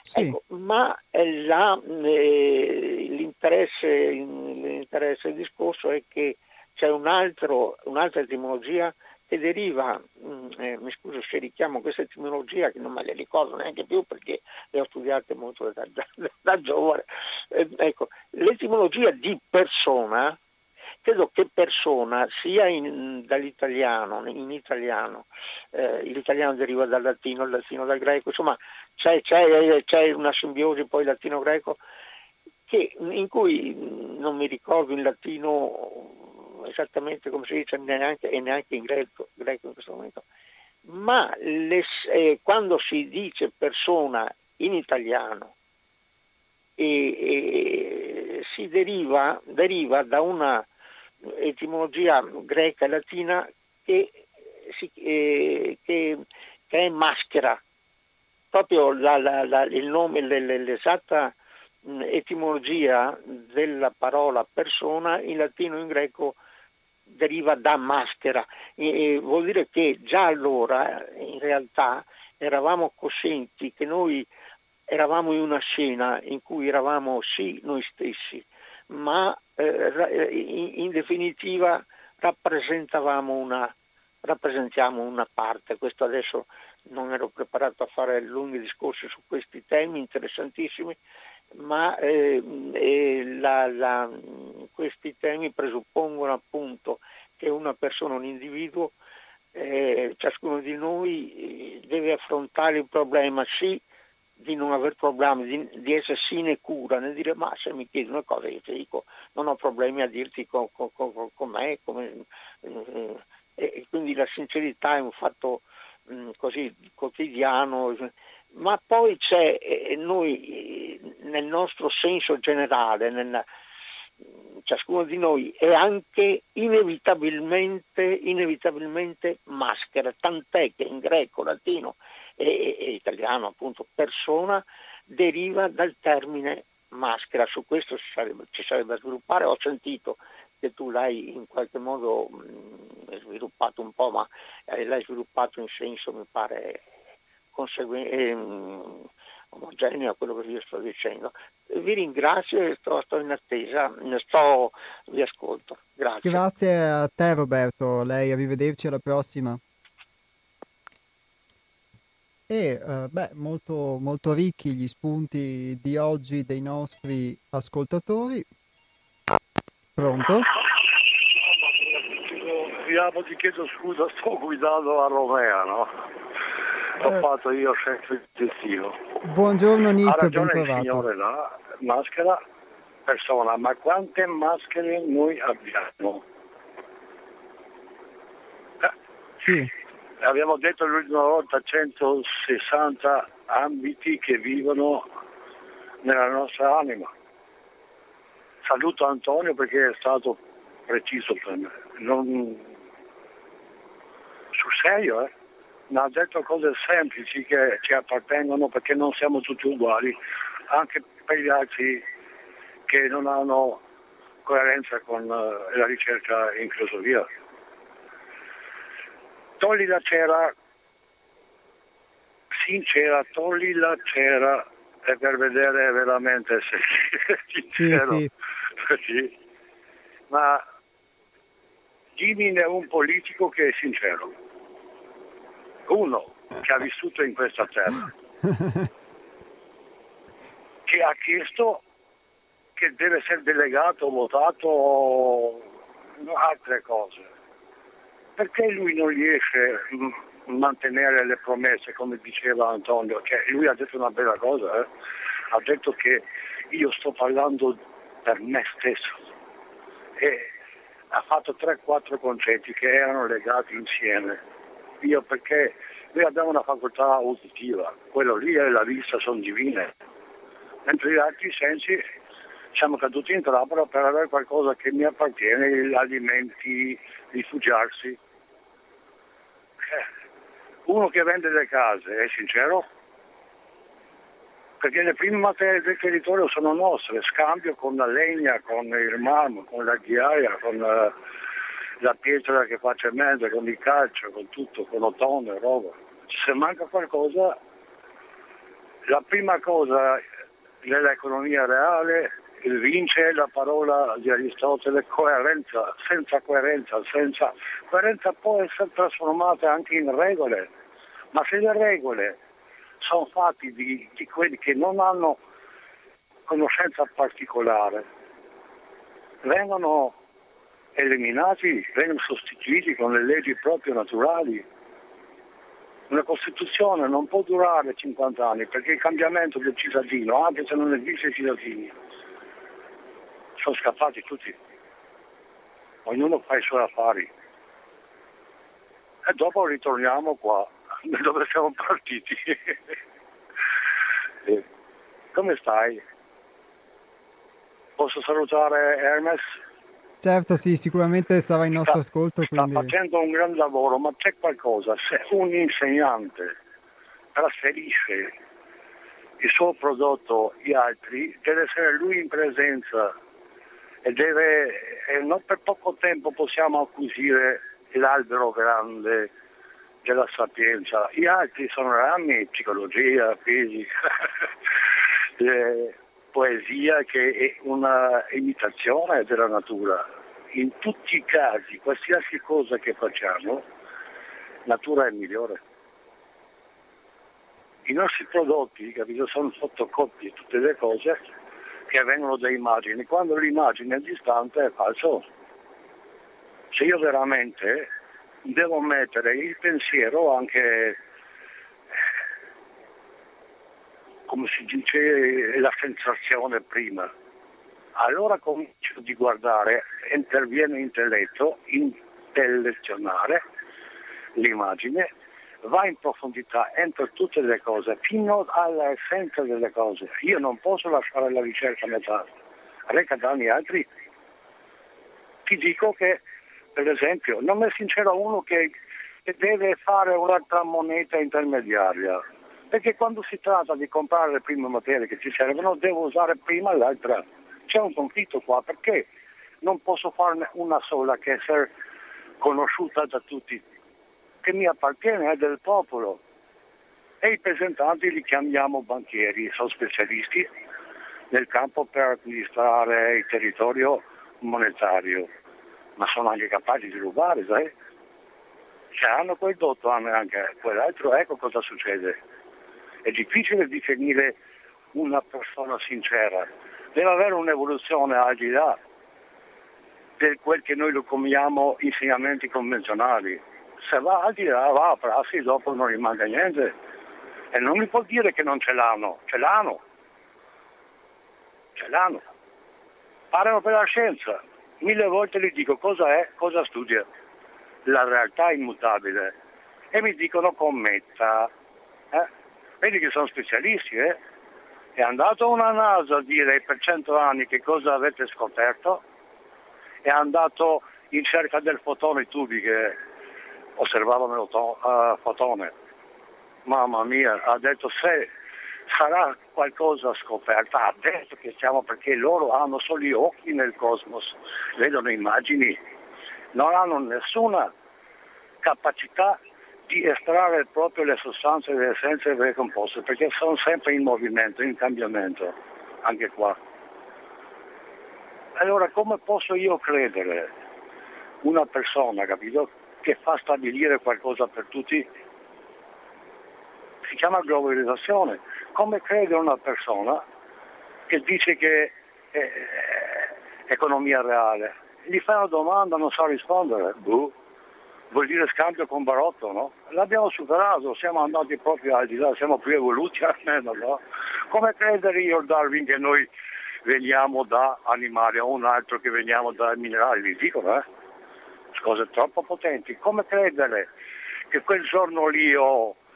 Speaker 6: sì. Ecco, ma la, eh, l'interesse, l'interesse, del discorso è che c'è un altro, un'altra etimologia che deriva, mh, mm, eh, mi scuso se richiamo questa etimologia che non me le ricordo neanche più perché le ho studiate molto da, da, da giovane, eh, ecco, l'etimologia di persona credo che persona sia in, dall'italiano, in italiano, eh, l'italiano deriva dal latino, il latino dal greco, insomma c'è, c'è, c'è una simbiosi poi latino-greco che, in cui non mi ricordo in latino esattamente come si dice neanche, e neanche in greco, greco in questo momento, ma le, eh, quando si dice persona in italiano e, e si deriva, deriva da una etimologia greca e latina che, si, eh, che, che è maschera. Proprio la, la, la, il nome, l'esatta etimologia della parola persona in latino e in greco deriva da maschera. E vuol dire che già allora in realtà eravamo coscienti che noi eravamo in una scena in cui eravamo sì noi stessi, ma eh, in, definitiva rappresentavamo una, rappresentiamo una parte. Questo adesso non ero preparato a fare lunghi discorsi su questi temi interessantissimi, ma eh, eh, la, la, questi temi presuppongono appunto che una persona, un individuo, eh, ciascuno di noi deve affrontare il problema sì di non aver problemi, di, di essere sinecura, nel dire ma se mi chiedi una cosa io ti dico non ho problemi a dirti con, con, con me, come, eh, e quindi la sincerità è un fatto mh, così quotidiano, ma poi c'è, eh, noi nel nostro senso generale, nel, ciascuno di noi è anche inevitabilmente, inevitabilmente maschera, tant'è che in greco, latino e, e italiano appunto persona deriva dal termine maschera, su questo ci sarebbe, ci sarebbe da sviluppare, ho sentito che tu l'hai in qualche modo mh, sviluppato un po', ma eh, l'hai sviluppato in senso mi pare conseguente. Eh, omogeneo a quello che io sto dicendo. Vi ringrazio e sto, sto in attesa, sto, vi ascolto. Grazie.
Speaker 1: Grazie a te Roberto, lei arrivederci alla prossima. E eh, beh, molto, molto ricchi gli spunti di oggi dei nostri ascoltatori. Pronto?
Speaker 7: Io ti chiedo scusa, sto guidando a Romea, no? L'ho eh. fatto io senza intestino.
Speaker 1: Buongiorno Nick,
Speaker 7: ben trovato. signore la maschera persona, ma quante maschere noi abbiamo?
Speaker 1: Eh. Sì.
Speaker 7: Abbiamo detto l'ultima volta 160 ambiti che vivono nella nostra anima. Saluto Antonio perché è stato preciso per me. Non... Sul serio, eh? ma ha detto cose semplici che ci appartengono perché non siamo tutti uguali, anche per gli altri che non hanno coerenza con uh, la ricerca in filosofia. Togli la cera sincera, togli la cera e per vedere veramente se è sincero. Sì, sì. sì. Ma dimmi è un politico che è sincero uno che ha vissuto in questa terra, che ha chiesto che deve essere delegato, votato, altre cose. Perché lui non riesce a mantenere le promesse, come diceva Antonio? Cioè, lui ha detto una bella cosa, eh? ha detto che io sto parlando per me stesso e ha fatto 3-4 concetti che erano legati insieme io perché noi abbiamo una facoltà uditiva, quello lì e la vista sono divine, mentre gli altri sensi siamo caduti in trappola per avere qualcosa che mi appartiene, gli alimenti, rifugiarsi. Eh, uno che vende le case è sincero? Perché le prime materie del territorio sono nostre, scambio con la legna, con il marmo, con la ghiaia, con... Uh, la pietra che fa cemento, con il calcio, con tutto, con l'ottone, roba. Se manca qualcosa, la prima cosa nell'economia reale vince la parola di Aristotele coerenza, senza coerenza, senza coerenza può essere trasformata anche in regole, ma se le regole sono fatte di, di quelli che non hanno conoscenza particolare, vengono eliminati, vengono sostituiti con le leggi proprio naturali. Una Costituzione non può durare 50 anni perché il cambiamento del cittadino, anche se non esiste cittadini, sono scappati tutti. Ognuno fa i suoi affari. E dopo ritorniamo qua, dove siamo partiti. Come stai? Posso salutare Hermes?
Speaker 1: Certo, sì, sicuramente sarà in nostro
Speaker 7: sta,
Speaker 1: ascolto.
Speaker 7: Quindi... Sta facendo un gran lavoro, ma c'è qualcosa. Se un insegnante trasferisce il suo prodotto agli altri, deve essere lui in presenza e deve, e non per poco tempo possiamo acquisire l'albero grande della sapienza. Gli altri sono rami, psicologia, fisica, poesia che è una imitazione della natura. In tutti i casi, qualsiasi cosa che facciamo, natura è migliore. I nostri prodotti, capito, sono fotocopie, tutte le cose che vengono da immagini. Quando l'immagine è distante è falso. Se io veramente devo mettere il pensiero anche come si dice, la sensazione prima. Allora comincio di guardare, interviene l'intelletto, intellezionare l'immagine va in profondità, entra tutte le cose, fino all'essenza delle cose. Io non posso lasciare la ricerca a metà, reca danni altri. Ti dico che, per esempio, non è sincero uno che, che deve fare un'altra moneta intermediaria, perché quando si tratta di comprare le prime materie che ci servono devo usare prima l'altra. C'è un conflitto qua, perché non posso farne una sola che sia conosciuta da tutti? che mi appartiene, è del popolo. E i presentanti li chiamiamo banchieri, sono specialisti nel campo per amministrare il territorio monetario, ma sono anche capaci di rubare, sai? Se hanno quel dotto, hanno anche quell'altro, ecco cosa succede. È difficile definire una persona sincera, deve avere un'evoluzione al di là di quel che noi lo chiamiamo insegnamenti convenzionali se va al di là va a prassi dopo non rimane niente e non mi può dire che non ce l'hanno, ce l'hanno, ce l'hanno. Parlano per la scienza, mille volte gli dico cosa è, cosa studia, la realtà è immutabile e mi dicono commetta. Eh? Vedi che sono specialisti, eh? È andato una NASA a dire per cento anni che cosa avete scoperto, è andato in cerca del fotone tubi che osservavano il uh, fotone. Mamma mia, ha detto se sarà qualcosa scoperta, ha detto che siamo perché loro hanno solo gli occhi nel cosmos, vedono immagini, non hanno nessuna capacità di estrarre proprio le sostanze e le essenze delle composte, perché sono sempre in movimento, in cambiamento, anche qua. Allora come posso io credere una persona, capito, che fa stabilire qualcosa per tutti, si chiama globalizzazione. Come crede una persona che dice che è economia reale? Gli fai una domanda, non sa rispondere. Buh. Vuol dire scambio con barotto, no? L'abbiamo superato, siamo andati proprio al di là, siamo più evoluti almeno, no? Come credere io, Darwin, che noi veniamo da animali o un altro che veniamo da minerali? Vi dicono, eh? cose troppo potenti. Come credere che quel giorno lì ho i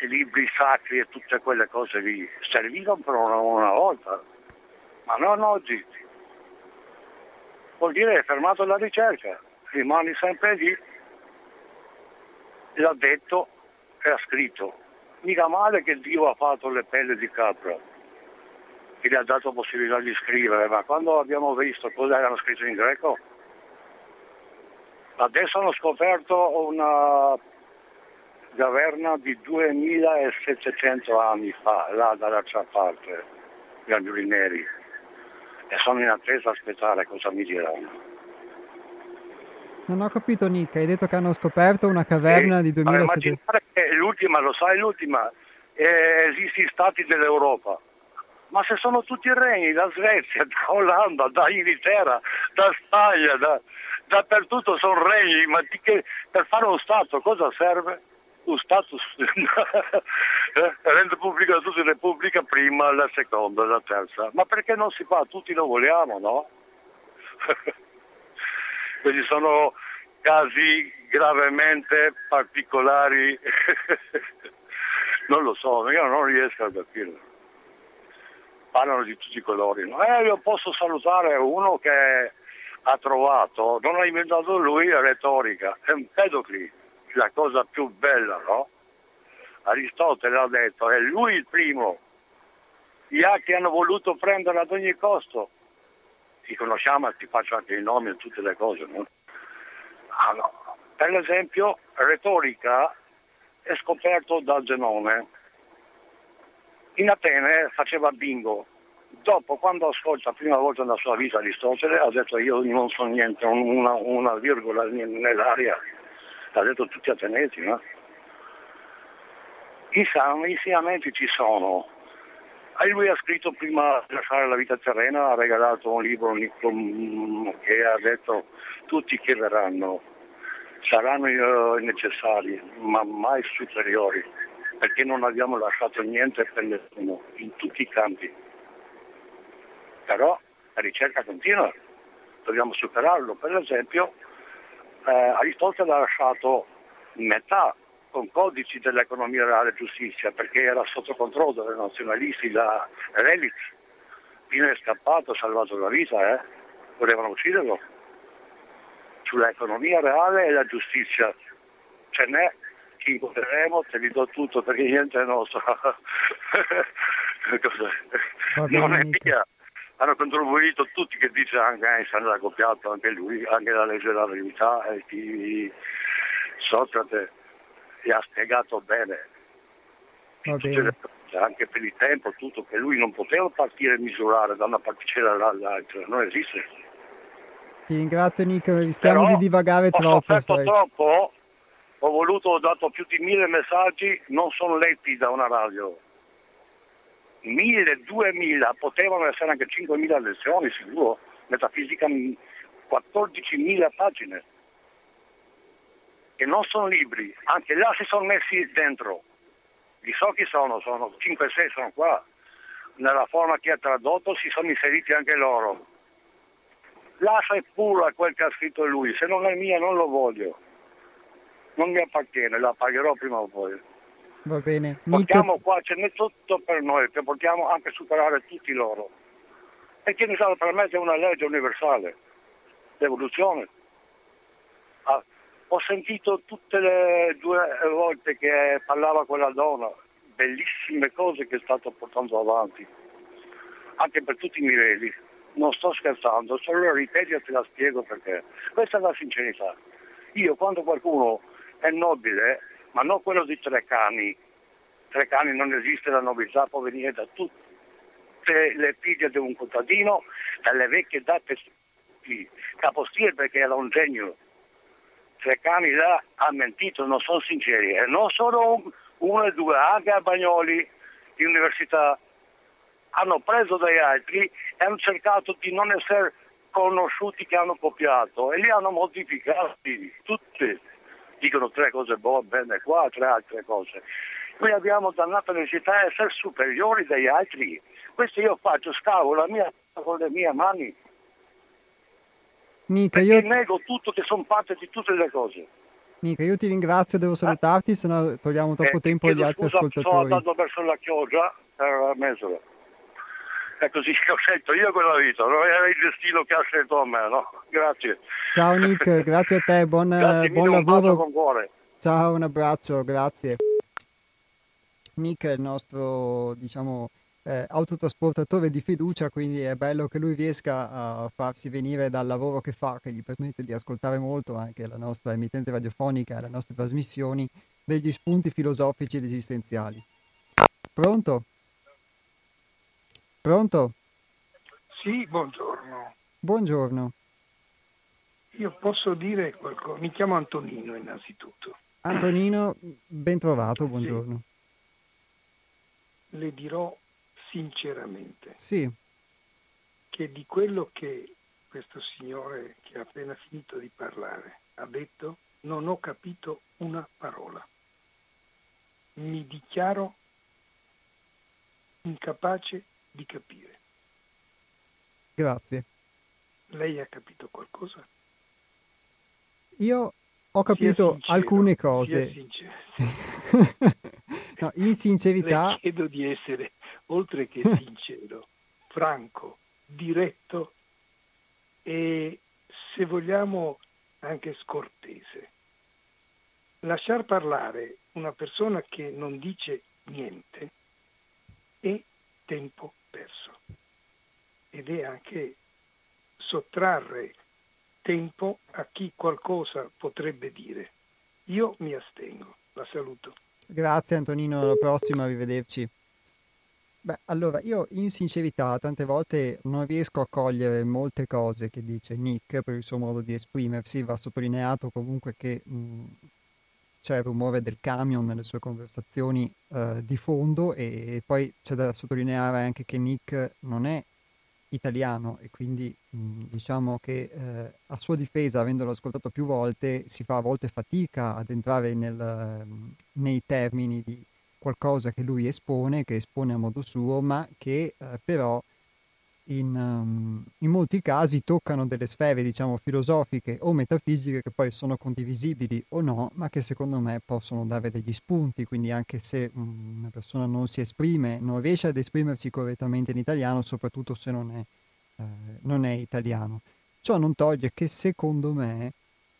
Speaker 7: libri sacri e tutte quelle cose lì servivano per una, una volta, ma non oggi. Vuol dire è fermato la ricerca, rimani sempre lì. L'ha detto e ha scritto. Mica male che Dio ha fatto le pelle di capra, che gli ha dato possibilità di scrivere, ma quando abbiamo visto cosa erano scritto in greco, Adesso hanno scoperto una caverna di 2700 anni fa, là dall'altra parte, gli angeli neri, e sono in attesa a aspettare cosa mi diranno.
Speaker 1: Non ho capito Nick, hai detto che hanno scoperto una caverna e, di 2700
Speaker 7: anni. L'ultima, lo sai, l'ultima, eh, esistono stati dell'Europa. Ma se sono tutti regni, da Svezia, da Olanda, da Inghilterra, da Spagna, da, dappertutto sono regni, ma che, per fare uno Stato cosa serve? Un Stato eh, rende pubblica tutte le repubblica prima, la seconda, la terza. Ma perché non si fa? Tutti lo vogliamo, no? Quindi sono casi gravemente particolari, non lo so, io non riesco a capirlo. Parlano di tutti i colori. No? Eh, io posso salutare uno che ha trovato, non ha inventato lui, la retorica, è un Empedocli, la cosa più bella, no? Aristotele ha detto, è lui il primo. Gli altri hanno voluto prendere ad ogni costo. Ti conosciamo ti faccio anche i nomi e tutte le cose, no? No. Per esempio, retorica è scoperto da Zenone. In Atene faceva bingo, Dopo, quando ascolta la prima volta nella sua vita Aristotele, ha detto io non so niente, una, una virgola nell'aria, l'ha detto tutti ateneti, no? Gli insegnamenti ci sono. E lui ha scritto prima di lasciare la vita terrena, ha regalato un libro che ha detto tutti che verranno saranno eh, necessari, ma mai superiori, perché non abbiamo lasciato niente per nessuno, in tutti i campi però la ricerca continua, dobbiamo superarlo. Per esempio eh, Aristotele ha lasciato metà con codici dell'economia reale e giustizia perché era sotto controllo dei nazionalisti, la Relic. Pino è scappato, ha salvato la vita, eh? volevano ucciderlo. Sull'economia reale e la giustizia ce n'è, ci incontreremo, te li do tutto perché niente è nostro. non è mia. Hanno contribuito tutti che dice anche Einstein l'ha copiato, anche lui, anche la legge della verità, e chi Socrate gli ha spiegato bene. bene. Anche per il tempo, tutto, che lui non poteva partire e misurare da una particella all'altra, non esiste.
Speaker 1: Ti ringrazio Nick, rischiamo Però di divagare troppo.
Speaker 7: Ho troppo, ho voluto, ho dato più di mille messaggi, non sono letti da una radio. Mille, duemila, potevano essere anche cinquemila lezioni sicuro, metafisica 14.000 pagine che non sono libri, anche là si sono messi dentro. Li so chi sono, sono 5-6 sono qua. Nella forma che ha tradotto si sono inseriti anche loro. Lascia pura quel che ha scritto lui, se non è mia non lo voglio. Non mi appartiene, la pagherò prima o poi.
Speaker 1: Va bene.
Speaker 7: Portiamo qua, ce n'è tutto per noi, che possiamo anche superare tutti loro. E che ne sa, per me è una legge universale, l'evoluzione. Ah, ho sentito tutte le due volte che parlava quella donna, bellissime cose che è stato portando avanti, anche per tutti i livelli. Non sto scherzando, solo ripeto e te la spiego perché. Questa è la sincerità. Io quando qualcuno è nobile, ma non quello di Trecani, Trecani non esiste la nobiltà, può venire da tutte le figlie di un contadino, dalle vecchie date di Capostile perché era un genio, Treccani là ha mentito, non sono sinceri, e non solo uno e due, anche a Bagnoli di università hanno preso dagli altri e hanno cercato di non essere conosciuti che hanno copiato e li hanno modificati tutti. Dicono tre cose buone, bene qua, tre altre cose. Noi abbiamo dannato la necessità di essere superiori dagli altri. Questo io faccio, scavo la mia con le mie mani
Speaker 1: Nica, io...
Speaker 7: nego tutto che sono parte di tutte le cose.
Speaker 1: Nica, io ti ringrazio, devo salutarti, eh? se no togliamo troppo eh, tempo agli altri scusa, ascoltatori. Sono
Speaker 7: andato verso la chioggia per mezz'ora. È così che ho scelto io quella vita, non era il destino che ha scelto a me, no? Grazie.
Speaker 1: Ciao Nick, grazie a te, buon, grazie, buon lavoro. Ciao, un abbraccio, grazie. Nick è il nostro, diciamo, eh, autotrasportatore di fiducia, quindi è bello che lui riesca a farsi venire dal lavoro che fa, che gli permette di ascoltare molto anche la nostra emittente radiofonica e le nostre trasmissioni, degli spunti filosofici ed esistenziali. Pronto? Pronto?
Speaker 8: Sì, buongiorno.
Speaker 1: Buongiorno.
Speaker 8: Io posso dire qualcosa, mi chiamo Antonino innanzitutto.
Speaker 1: Antonino, ben trovato, buongiorno.
Speaker 8: Sì. Le dirò sinceramente
Speaker 1: sì.
Speaker 8: che di quello che questo signore che ha appena finito di parlare ha detto non ho capito una parola. Mi dichiaro incapace di capire.
Speaker 1: Grazie.
Speaker 8: Lei ha capito qualcosa?
Speaker 1: Io ho capito sincero, alcune cose. no, in sincerità...
Speaker 8: Le chiedo di essere oltre che sincero, franco, diretto e, se vogliamo, anche scortese. Lasciar parlare una persona che non dice niente è tempo perso ed è anche sottrarre tempo a chi qualcosa potrebbe dire. Io mi astengo. La saluto.
Speaker 1: Grazie Antonino, alla prossima, arrivederci. Beh, allora io in sincerità tante volte non riesco a cogliere molte cose che dice Nick per il suo modo di esprimersi, va sottolineato comunque che mh, c'è il rumore del camion nelle sue conversazioni eh, di fondo e poi c'è da sottolineare anche che Nick non è italiano e quindi mh, diciamo che eh, a sua difesa, avendolo ascoltato più volte, si fa a volte fatica ad entrare nel, nei termini di qualcosa che lui espone, che espone a modo suo, ma che eh, però in, um, in, molti casi toccano delle sfere, diciamo, filosofiche o metafisiche che poi sono condivisibili o no, ma che secondo me possono dare degli spunti, quindi anche se um, una persona non si esprime, non riesce ad esprimersi correttamente in italiano, soprattutto se non è, eh, non è italiano. Ciò non toglie che secondo me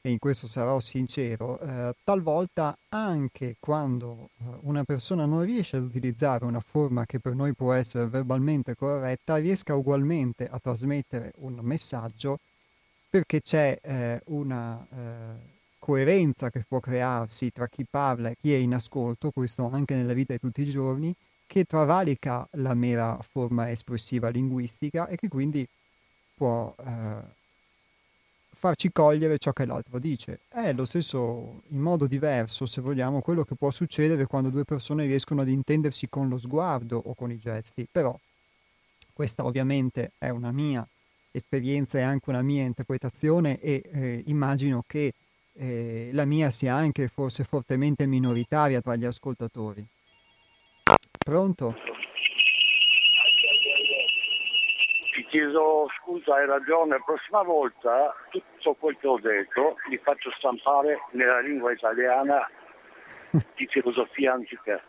Speaker 1: e in questo sarò sincero, eh, talvolta anche quando eh, una persona non riesce ad utilizzare una forma che per noi può essere verbalmente corretta, riesca ugualmente a trasmettere un messaggio perché c'è eh, una eh, coerenza che può crearsi tra chi parla e chi è in ascolto, questo anche nella vita di tutti i giorni, che travalica la mera forma espressiva linguistica e che quindi può eh, farci cogliere ciò che l'altro dice. È lo stesso, in modo diverso, se vogliamo, quello che può succedere quando due persone riescono ad intendersi con lo sguardo o con i gesti. Però questa ovviamente è una mia esperienza e anche una mia interpretazione e eh, immagino che eh, la mia sia anche forse fortemente minoritaria tra gli ascoltatori. Pronto?
Speaker 7: Chiedo scusa, hai ragione, la prossima volta tutto quel che ho detto li faccio stampare nella lingua italiana di filosofia antica.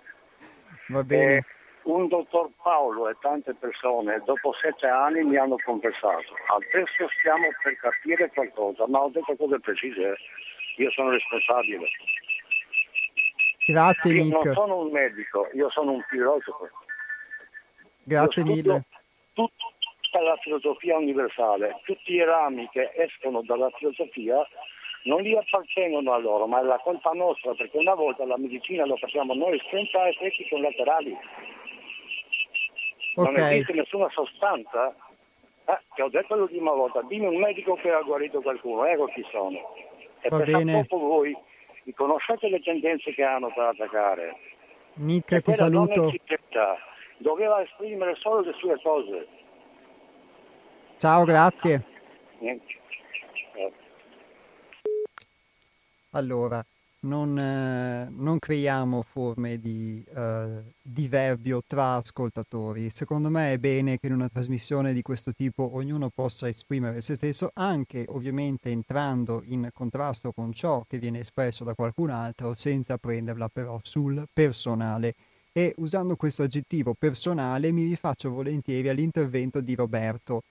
Speaker 1: Va bene.
Speaker 7: E un dottor Paolo e tante persone dopo sette anni mi hanno conversato. Adesso stiamo per capire qualcosa, ma ho detto cose precise. Io sono responsabile.
Speaker 1: Grazie
Speaker 7: io
Speaker 1: Nick.
Speaker 7: non sono un medico, io sono un filosofo.
Speaker 1: Grazie mille.
Speaker 7: Tutto la filosofia universale. Tutti i rami che escono dalla filosofia non li appartengono a loro, ma è la colpa nostra, perché una volta la medicina lo facciamo noi senza effetti collaterali. Okay. Non esiste nessuna sostanza. Eh, che ho detto l'ultima volta, dimmi un medico che ha guarito qualcuno, ecco chi sono. E
Speaker 1: Va
Speaker 7: per
Speaker 1: bene.
Speaker 7: voi conoscete le tendenze che hanno per attaccare.
Speaker 1: Nick, ti saluto.
Speaker 7: Doveva esprimere solo le sue cose.
Speaker 1: Ciao, grazie. Allora, non, eh, non creiamo forme di eh, diverbio tra ascoltatori. Secondo me è bene che in una trasmissione di questo tipo ognuno possa esprimere se stesso, anche ovviamente entrando in contrasto con ciò che viene espresso da qualcun altro, senza prenderla però sul personale. E usando questo aggettivo personale mi rifaccio volentieri all'intervento di Roberto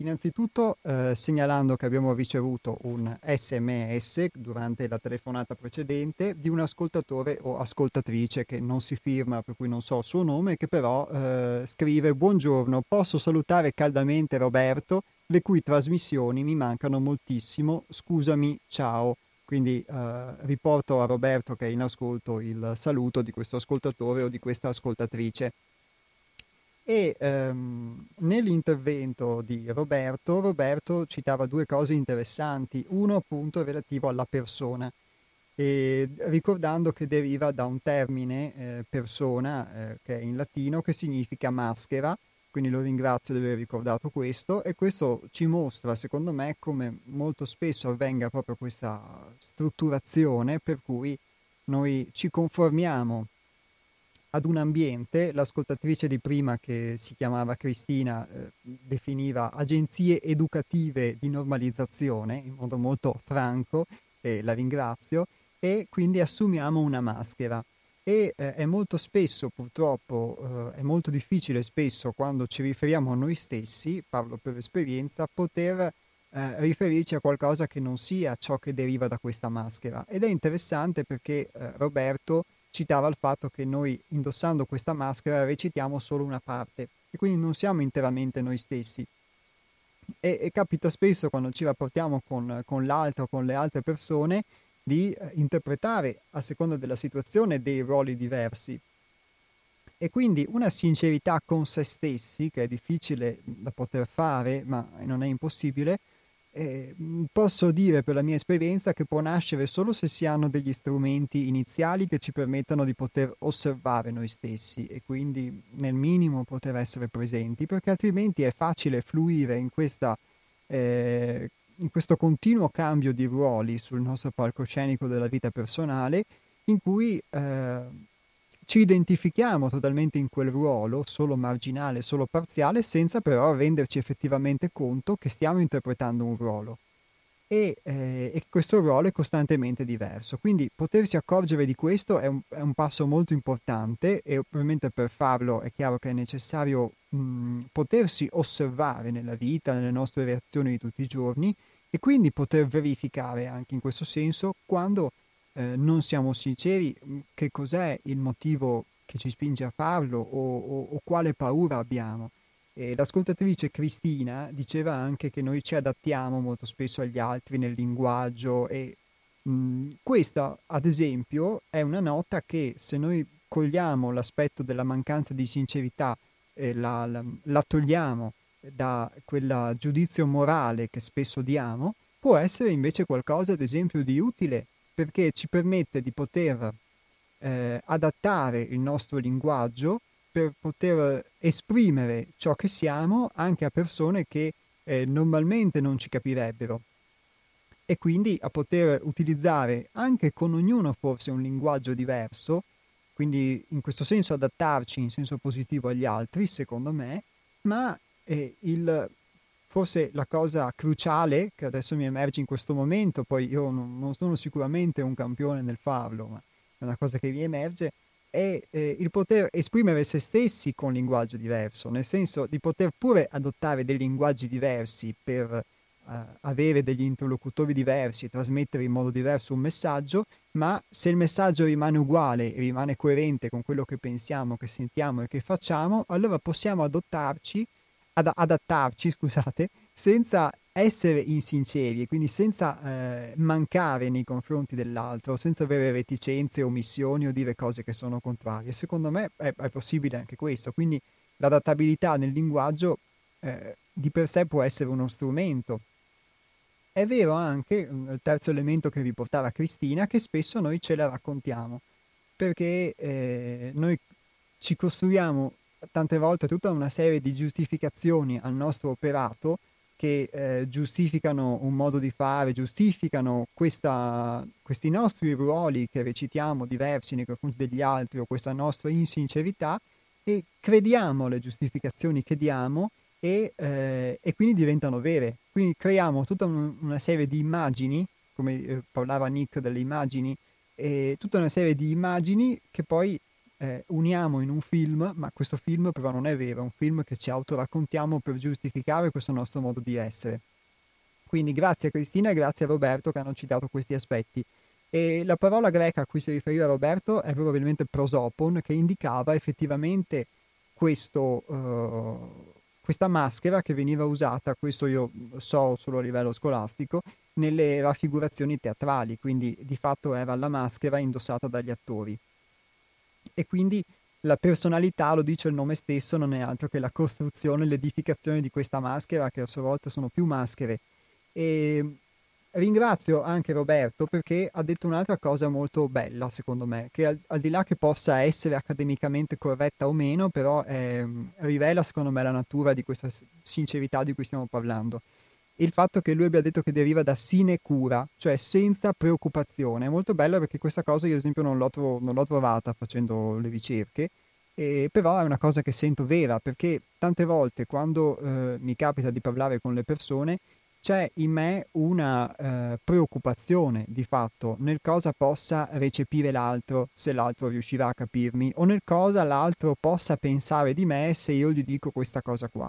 Speaker 1: Innanzitutto eh, segnalando che abbiamo ricevuto un sms durante la telefonata precedente di un ascoltatore o ascoltatrice che non si firma, per cui non so il suo nome, che però eh, scrive Buongiorno, posso salutare caldamente Roberto, le cui trasmissioni mi mancano moltissimo, scusami, ciao. Quindi eh, riporto a Roberto che è in ascolto il saluto di questo ascoltatore o di questa ascoltatrice. E ehm, nell'intervento di Roberto, Roberto citava due cose interessanti. Uno appunto relativo alla persona, e ricordando che deriva da un termine eh, persona, eh, che è in latino, che significa maschera, quindi lo ringrazio di aver ricordato questo. E questo ci mostra secondo me come molto spesso avvenga proprio questa strutturazione per cui noi ci conformiamo ad un ambiente, l'ascoltatrice di prima che si chiamava Cristina eh, definiva agenzie educative di normalizzazione in modo molto franco e la ringrazio e quindi assumiamo una maschera. E eh, è molto spesso purtroppo eh, è molto difficile spesso quando ci riferiamo a noi stessi, parlo per esperienza, poter eh, riferirci a qualcosa che non sia ciò che deriva da questa maschera. Ed è interessante perché eh, Roberto citava il fatto che noi indossando questa maschera recitiamo solo una parte e quindi non siamo interamente noi stessi. E, e capita spesso quando ci rapportiamo con, con l'altro, con le altre persone, di eh, interpretare a seconda della situazione dei ruoli diversi. E quindi una sincerità con se stessi, che è difficile da poter fare, ma non è impossibile, eh, posso dire per la mia esperienza che può nascere solo se si hanno degli strumenti iniziali che ci permettano di poter osservare noi stessi e quindi nel minimo poter essere presenti, perché altrimenti è facile fluire in, questa, eh, in questo continuo cambio di ruoli sul nostro palcoscenico della vita personale in cui eh, ci identifichiamo totalmente in quel ruolo, solo marginale, solo parziale, senza però renderci effettivamente conto che stiamo interpretando un ruolo e, eh, e questo ruolo è costantemente diverso. Quindi potersi accorgere di questo è un, è un, passo molto importante e ovviamente per farlo è chiaro che è necessario mh, potersi osservare nella vita, nelle nostre reazioni di tutti i giorni e quindi poter verificare anche in questo senso quando eh, non siamo sinceri che cos'è il motivo che ci spinge a farlo o, o, o quale paura abbiamo. E l'ascoltatrice Cristina diceva anche che noi ci adattiamo molto spesso agli altri nel linguaggio e mh, questa, ad esempio, è una nota che se noi cogliamo l'aspetto della mancanza di sincerità e la, la, la togliamo da quel giudizio morale che spesso diamo, può essere invece qualcosa, ad esempio, di utile perché ci permette di poter eh, adattare il nostro linguaggio per poter esprimere ciò che siamo anche a persone che eh, normalmente non ci capirebbero. E quindi a poter utilizzare anche con ognuno forse un linguaggio diverso, quindi in questo senso adattarci in senso positivo agli altri, secondo me, ma eh, il, forse la cosa cruciale che adesso mi emerge in questo momento, poi io non, non sono sicuramente un campione nel farlo, ma è una cosa che mi emerge, è eh, il poter esprimere se stessi con linguaggio diverso, nel senso di poter pure adottare dei linguaggi diversi per eh, avere degli interlocutori diversi e trasmettere in modo diverso un messaggio, ma se il messaggio rimane uguale e rimane coerente con quello che pensiamo, che sentiamo e che facciamo, allora possiamo adottarci, ad- adattarci, scusate, senza essere insinceri e quindi senza eh, mancare nei confronti dell'altro, senza avere reticenze, omissioni o dire cose che sono contrarie. Secondo me è, è possibile anche questo, quindi l'adattabilità nel linguaggio eh, di per sé può essere uno strumento. È vero anche, mm, il terzo elemento che vi portava Cristina, che spesso noi ce la raccontiamo, perché eh, noi ci costruiamo tante volte tutta una serie di giustificazioni al nostro operato che eh, giustificano un modo di fare, giustificano questa, questi nostri ruoli che recitiamo diversi nei confronti degli altri o questa nostra insincerità e crediamo alle giustificazioni che diamo e, eh, e quindi diventano vere. Quindi creiamo tutta un, una serie di immagini, come eh, parlava Nick delle immagini, tutta una serie di immagini che poi eh, uniamo in un film, ma questo film però non è vero, è un film che ci autoraccontiamo per giustificare questo nostro modo di essere. Quindi grazie a Cristina e grazie a Roberto che hanno citato questi aspetti. E la parola greca a cui si riferiva Roberto è probabilmente prosopon, che indicava effettivamente questo, uh, questa maschera che veniva usata, questo io so solo a livello scolastico, nelle raffigurazioni teatrali, quindi di fatto era la maschera indossata dagli attori e quindi la personalità, lo dice il nome stesso, non è altro che la costruzione, l'edificazione di questa maschera, che a sua volta sono più maschere. E ringrazio anche Roberto perché ha detto un'altra cosa molto bella, secondo me, che al, al di là che possa essere accademicamente corretta o meno, però eh, rivela, secondo me, la natura di questa sincerità di cui stiamo parlando il fatto che lui abbia detto che deriva da sinecura, cioè senza preoccupazione. È molto bello perché questa cosa io ad esempio non l'ho, tro- non l'ho trovata facendo le ricerche, eh, però è una cosa che sento vera perché tante volte quando eh, mi capita di parlare con le persone c'è in me una eh, preoccupazione di fatto nel cosa possa recepire l'altro se l'altro riuscirà a capirmi o nel cosa l'altro possa pensare di me se io gli dico questa cosa qua.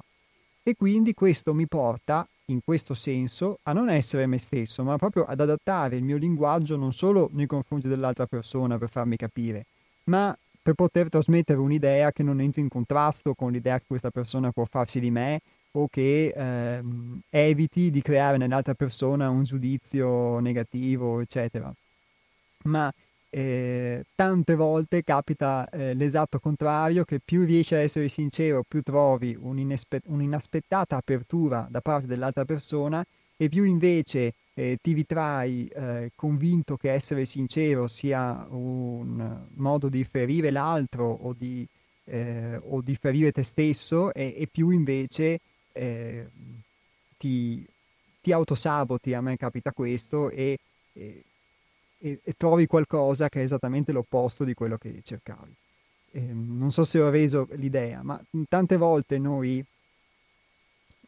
Speaker 1: E quindi questo mi porta in questo senso a non essere me stesso, ma proprio ad adattare il mio linguaggio non solo nei confronti dell'altra persona per farmi capire, ma per poter trasmettere un'idea che non entri in contrasto con l'idea che questa persona può farsi di me o che ehm, eviti di creare nell'altra persona un giudizio negativo, eccetera. Ma eh, tante volte capita eh, l'esatto contrario, che più riesci a essere sincero, più trovi un'inespe- un'inaspettata apertura da parte dell'altra persona e più invece eh, ti ritrai eh, convinto che essere sincero sia un modo di ferire l'altro o di, eh, o di ferire te stesso e, e più invece eh, ti, ti autosaboti, a me capita questo e, e e, e, trovi qualcosa che è esattamente l'opposto di quello che cercavi. eh, non so se ho reso l'idea, ma tante volte noi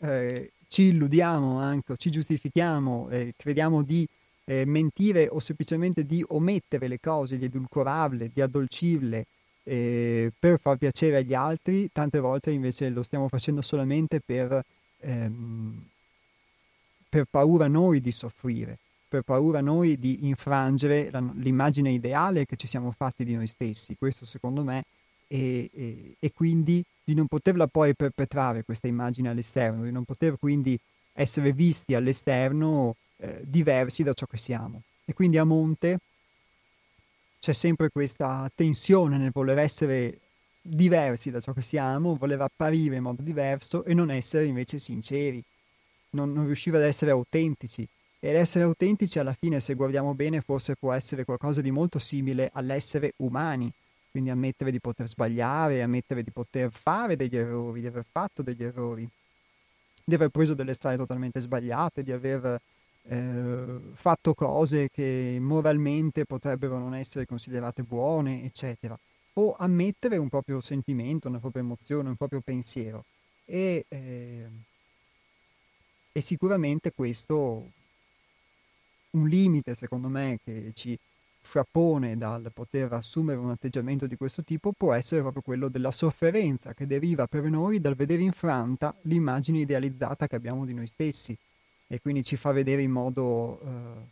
Speaker 1: eh, ci illudiamo anche, ci giustifichiamo, eh, crediamo di eh, mentire o semplicemente di omettere le cose, di edulcorarle, di addolcirle eh, per far piacere agli altri, tante volte invece lo stiamo facendo solamente per, ehm, per paura noi di soffrire, per paura noi di infrangere la, l'immagine ideale che ci siamo fatti di noi stessi. Questo secondo me e, e, e, quindi di non poterla poi perpetrare questa immagine all'esterno, di non poter quindi essere visti all'esterno eh, diversi da ciò che siamo. E quindi a monte c'è sempre questa tensione nel voler essere diversi da ciò che siamo, voler apparire in modo diverso e non essere invece sinceri, non, non riuscire ad essere autentici. Ed essere autentici alla fine, se guardiamo bene, forse può essere qualcosa di molto simile all'essere umani, quindi ammettere di poter sbagliare, ammettere di poter fare degli errori, di aver fatto degli errori, di aver preso delle strade totalmente sbagliate, di aver eh, fatto cose che moralmente potrebbero non essere considerate buone, eccetera. O ammettere un proprio sentimento, una propria emozione, un proprio pensiero. E, eh, e sicuramente questo un limite, secondo me, che ci frappone dal poter assumere un atteggiamento di questo tipo può essere proprio quello della sofferenza che deriva per noi dal vedere infranta l'immagine idealizzata che abbiamo di noi stessi e quindi ci fa vedere in modo eh,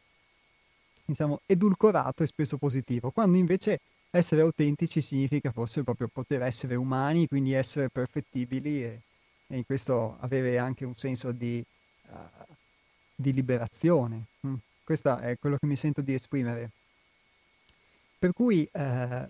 Speaker 1: diciamo edulcorato e spesso positivo, quando invece essere autentici significa forse proprio poter essere umani, quindi essere perfettibili e, e in questo avere anche un senso di, uh, di liberazione. Mm. Questo è quello che mi sento di esprimere. Per cui eh,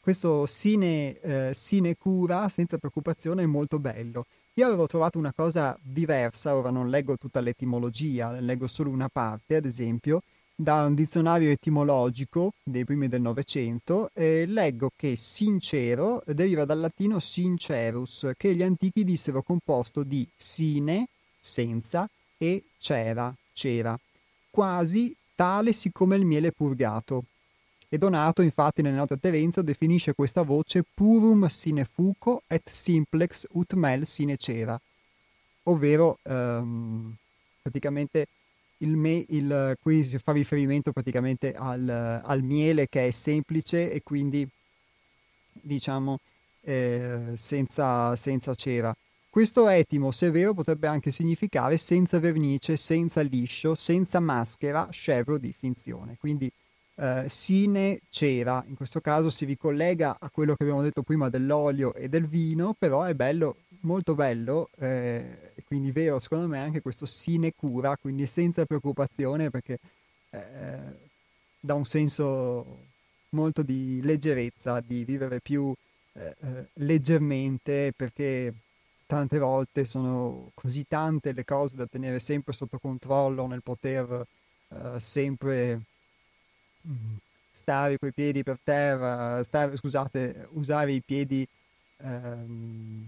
Speaker 1: questo sine, eh, sinecura senza preoccupazione è molto bello. Io avevo trovato una cosa diversa, ora non leggo tutta l'etimologia, leggo solo una parte, ad esempio, da un dizionario etimologico dei primi del Novecento, e leggo che sincero deriva dal latino sincerus, che gli antichi dissero composto di sine, senza, e cera, cera, quasi tale siccome il miele purgato. E Donato, infatti, nelle note Terenzo definisce questa voce purum sine fuco et simplex ut mel sine cera, ovvero ehm, praticamente il me, il, qui si fa riferimento praticamente al, al, miele che è semplice e quindi diciamo eh, senza, senza cera. Questo etimo, se vero, potrebbe anche significare senza vernice, senza liscio, senza maschera, scevro di finzione. Quindi eh, sine cera, in questo caso si ricollega a quello che abbiamo detto prima dell'olio e del vino, però è bello, molto bello, eh, quindi vero secondo me anche questo sine cura, quindi senza preoccupazione perché eh, dà un senso molto di leggerezza, di vivere più eh, eh, leggermente perché tante volte sono così tante le cose da tenere sempre sotto controllo nel poter eh, sempre stare coi piedi per terra, stare, scusate, usare i piedi, ehm,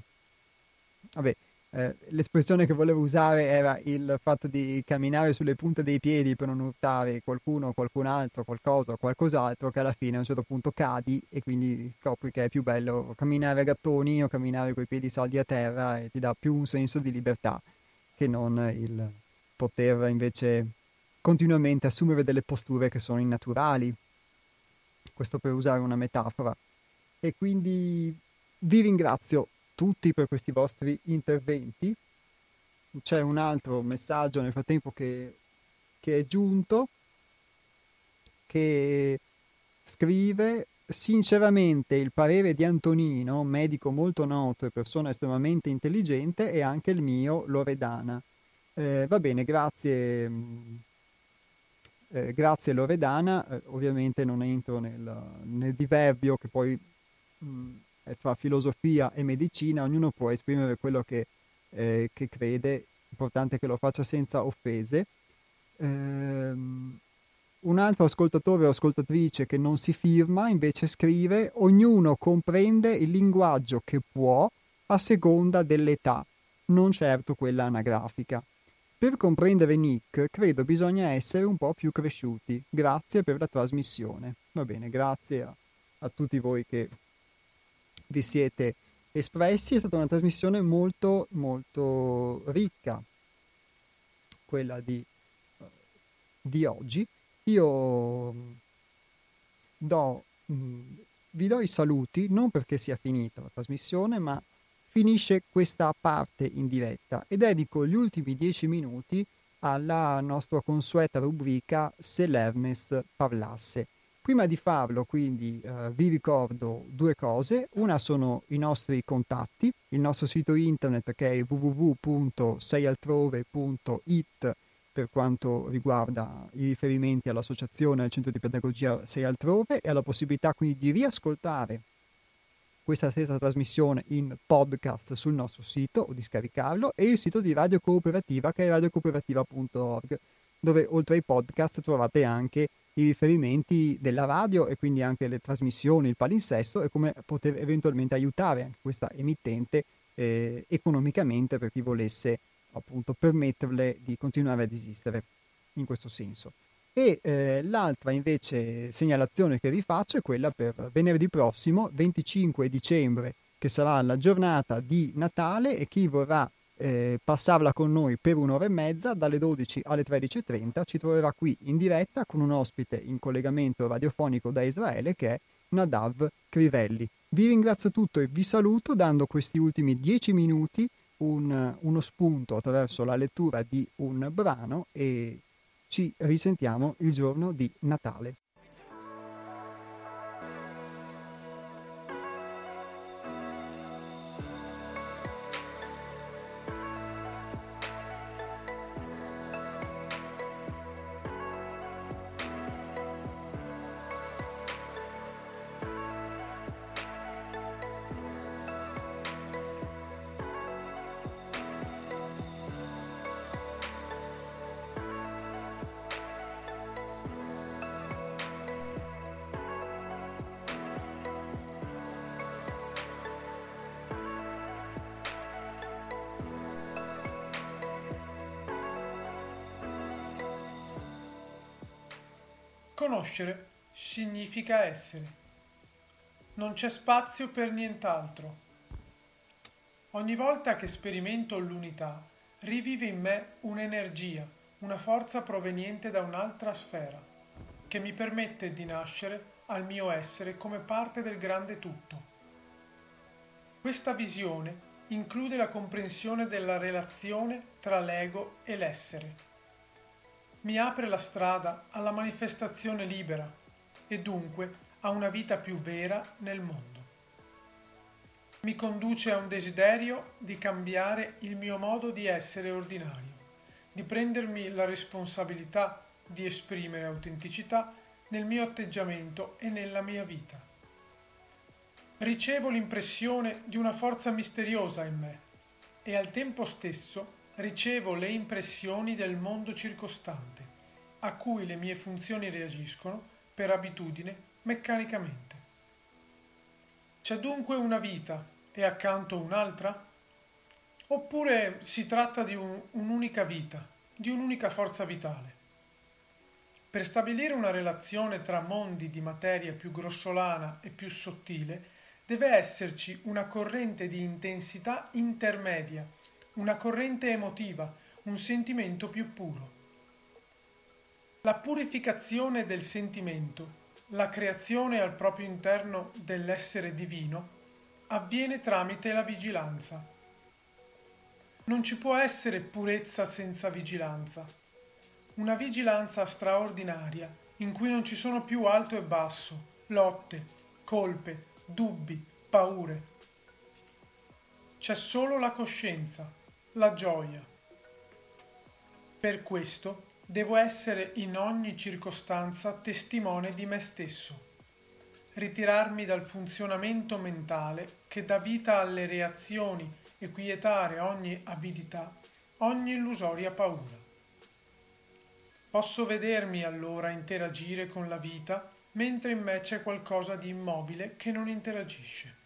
Speaker 1: vabbè, eh, l'espressione che volevo usare era il fatto di camminare sulle punte dei piedi per non urtare qualcuno, qualcun altro, qualcosa o qualcos'altro che alla fine a un certo punto cadi e quindi scopri che è più bello camminare a gattoni o camminare coi piedi saldi a terra e ti dà più un senso di libertà che non il poter invece continuamente assumere delle posture che sono innaturali. Questo per usare una metafora. E quindi vi ringrazio tutti per questi vostri interventi. C'è un altro messaggio nel frattempo che, che è giunto, che scrive sinceramente il parere di Antonino, medico molto noto e persona estremamente intelligente, è anche il mio Loredana. Eh, va bene, grazie eh, grazie Loredana, eh, ovviamente non entro nel, nel diverbio che poi mh, mm, tra filosofia e medicina, ognuno può esprimere quello che, eh, che crede, l'importante è che lo faccia senza offese. Ehm, un altro ascoltatore o ascoltatrice che non si firma invece scrive ognuno comprende il linguaggio che può a seconda dell'età, non certo quella anagrafica. Per comprendere Nick, credo bisogna essere un po' più cresciuti. Grazie per la trasmissione. Va bene, grazie a, a tutti voi che vi siete espressi. È stata una trasmissione molto, molto ricca, quella di, di oggi. Io mm, do, mm, vi do i saluti non perché sia finita la trasmissione, ma finisce questa parte in diretta e dedico gli ultimi dieci minuti alla nostra consueta rubrica Se l'Hermes parlasse. Prima di farlo, quindi, eh, vi ricordo due cose. Una sono i nostri contatti, il nostro sito internet che è www.seialtrove.it per quanto riguarda i riferimenti all'associazione al centro di pedagogia Sei Altrove e alla possibilità quindi di riascoltare questa stessa trasmissione in podcast sul nostro sito o di scaricarlo e il sito di Radio Cooperativa che è radiocooperativa.org dove oltre ai podcast trovate anche i riferimenti della radio e quindi anche le trasmissioni, il palinsesto e come poter eventualmente aiutare anche questa emittente eh, economicamente per chi volesse appunto permetterle di continuare ad esistere in questo senso. E eh, l'altra invece segnalazione che vi faccio è quella per venerdì prossimo, 25 dicembre, che sarà la giornata di Natale e chi vorrà eh, passarla con noi per un'ora e mezza, dalle 12 alle 13.30, ci troverà qui in diretta con un ospite in collegamento radiofonico da Israele che è Nadav Crivelli. Vi ringrazio tutto e vi saluto dando questi ultimi 10 minuti un, uno spunto attraverso la lettura di un brano e ci risentiamo il giorno di Natale.
Speaker 9: Conoscere significa essere. Non c'è spazio per nient'altro. Ogni volta che sperimento l'unità, rivive in me un'energia, una forza proveniente da un'altra sfera, che mi permette di nascere al mio essere come parte del grande tutto. Questa visione include la comprensione della relazione tra l'ego e l'essere mi apre la strada alla manifestazione libera e dunque a una vita più vera nel mondo. Mi conduce a un desiderio di cambiare il mio modo di essere ordinario, di prendermi la responsabilità di esprimere autenticità nel mio atteggiamento e nella mia vita. Ricevo l'impressione di una forza misteriosa in me e al tempo stesso ricevo le impressioni del mondo circostante, a cui le mie funzioni reagiscono, per abitudine, meccanicamente. C'è dunque una vita e accanto un'altra? Oppure si tratta di un, un'unica vita, di un'unica forza vitale? Per stabilire una relazione tra mondi di materia più grossolana e più sottile, deve esserci una corrente di intensità intermedia una corrente emotiva, un sentimento più puro. La purificazione del sentimento, la creazione al proprio interno dell'essere divino, avviene tramite la vigilanza. Non ci può essere purezza senza vigilanza. Una vigilanza straordinaria in cui non ci sono più alto e basso, lotte, colpe, dubbi, paure. C'è solo la coscienza la gioia. Per questo devo essere in ogni circostanza testimone di me stesso, ritirarmi dal funzionamento mentale che dà vita alle reazioni e quietare ogni avidità, ogni illusoria paura. Posso vedermi allora interagire con la vita mentre in me c'è qualcosa di immobile che non interagisce.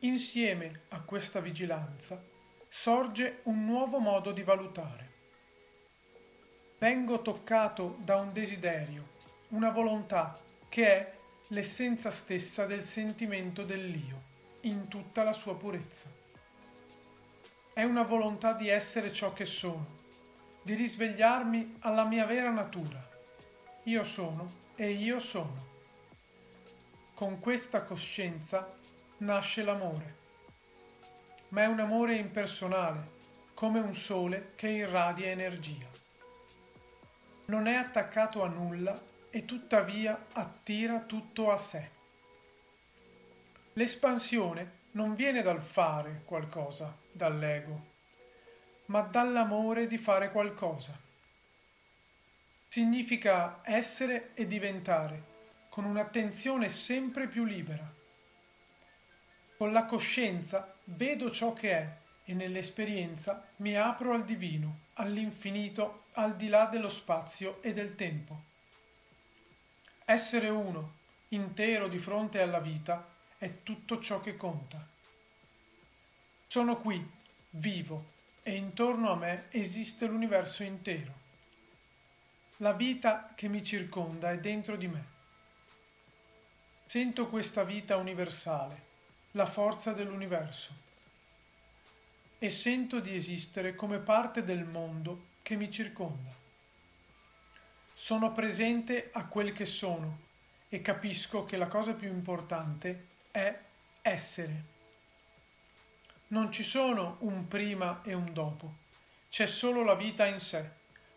Speaker 9: Insieme a questa vigilanza sorge un nuovo modo di valutare. Vengo toccato da un desiderio, una volontà che è l'essenza stessa del sentimento dell'io, in tutta la sua purezza. È una volontà di essere ciò che sono, di risvegliarmi alla mia vera natura. Io sono e io sono. Con questa coscienza nasce l'amore, ma è un amore impersonale, come un sole che irradia energia. Non è attaccato a nulla e tuttavia attira tutto a sé. L'espansione non viene dal fare qualcosa, dall'ego, ma dall'amore di fare qualcosa. Significa essere e diventare con un'attenzione sempre più libera. Con la coscienza vedo ciò che è e nell'esperienza mi apro al divino, all'infinito, al di là dello spazio e del tempo. Essere uno, intero di fronte alla vita, è tutto ciò che conta. Sono qui, vivo, e intorno a me esiste l'universo intero. La vita che mi circonda è dentro di me. Sento questa vita universale, la forza dell'universo e sento di esistere come parte del mondo che mi circonda. Sono presente a quel che sono e capisco che la cosa più importante è essere. Non ci sono un prima e un dopo, c'è solo la vita in sé,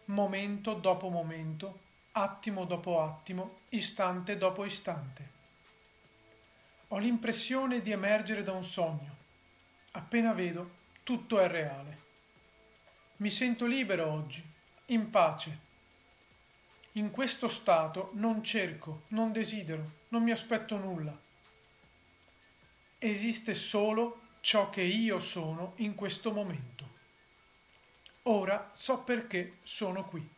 Speaker 9: momento dopo momento, attimo dopo attimo, istante dopo istante. Ho l'impressione di emergere da un sogno. Appena vedo, tutto è reale. Mi sento libero oggi, in pace. In questo stato non cerco, non desidero, non mi aspetto nulla. Esiste solo ciò che io sono in questo momento. Ora so perché sono qui.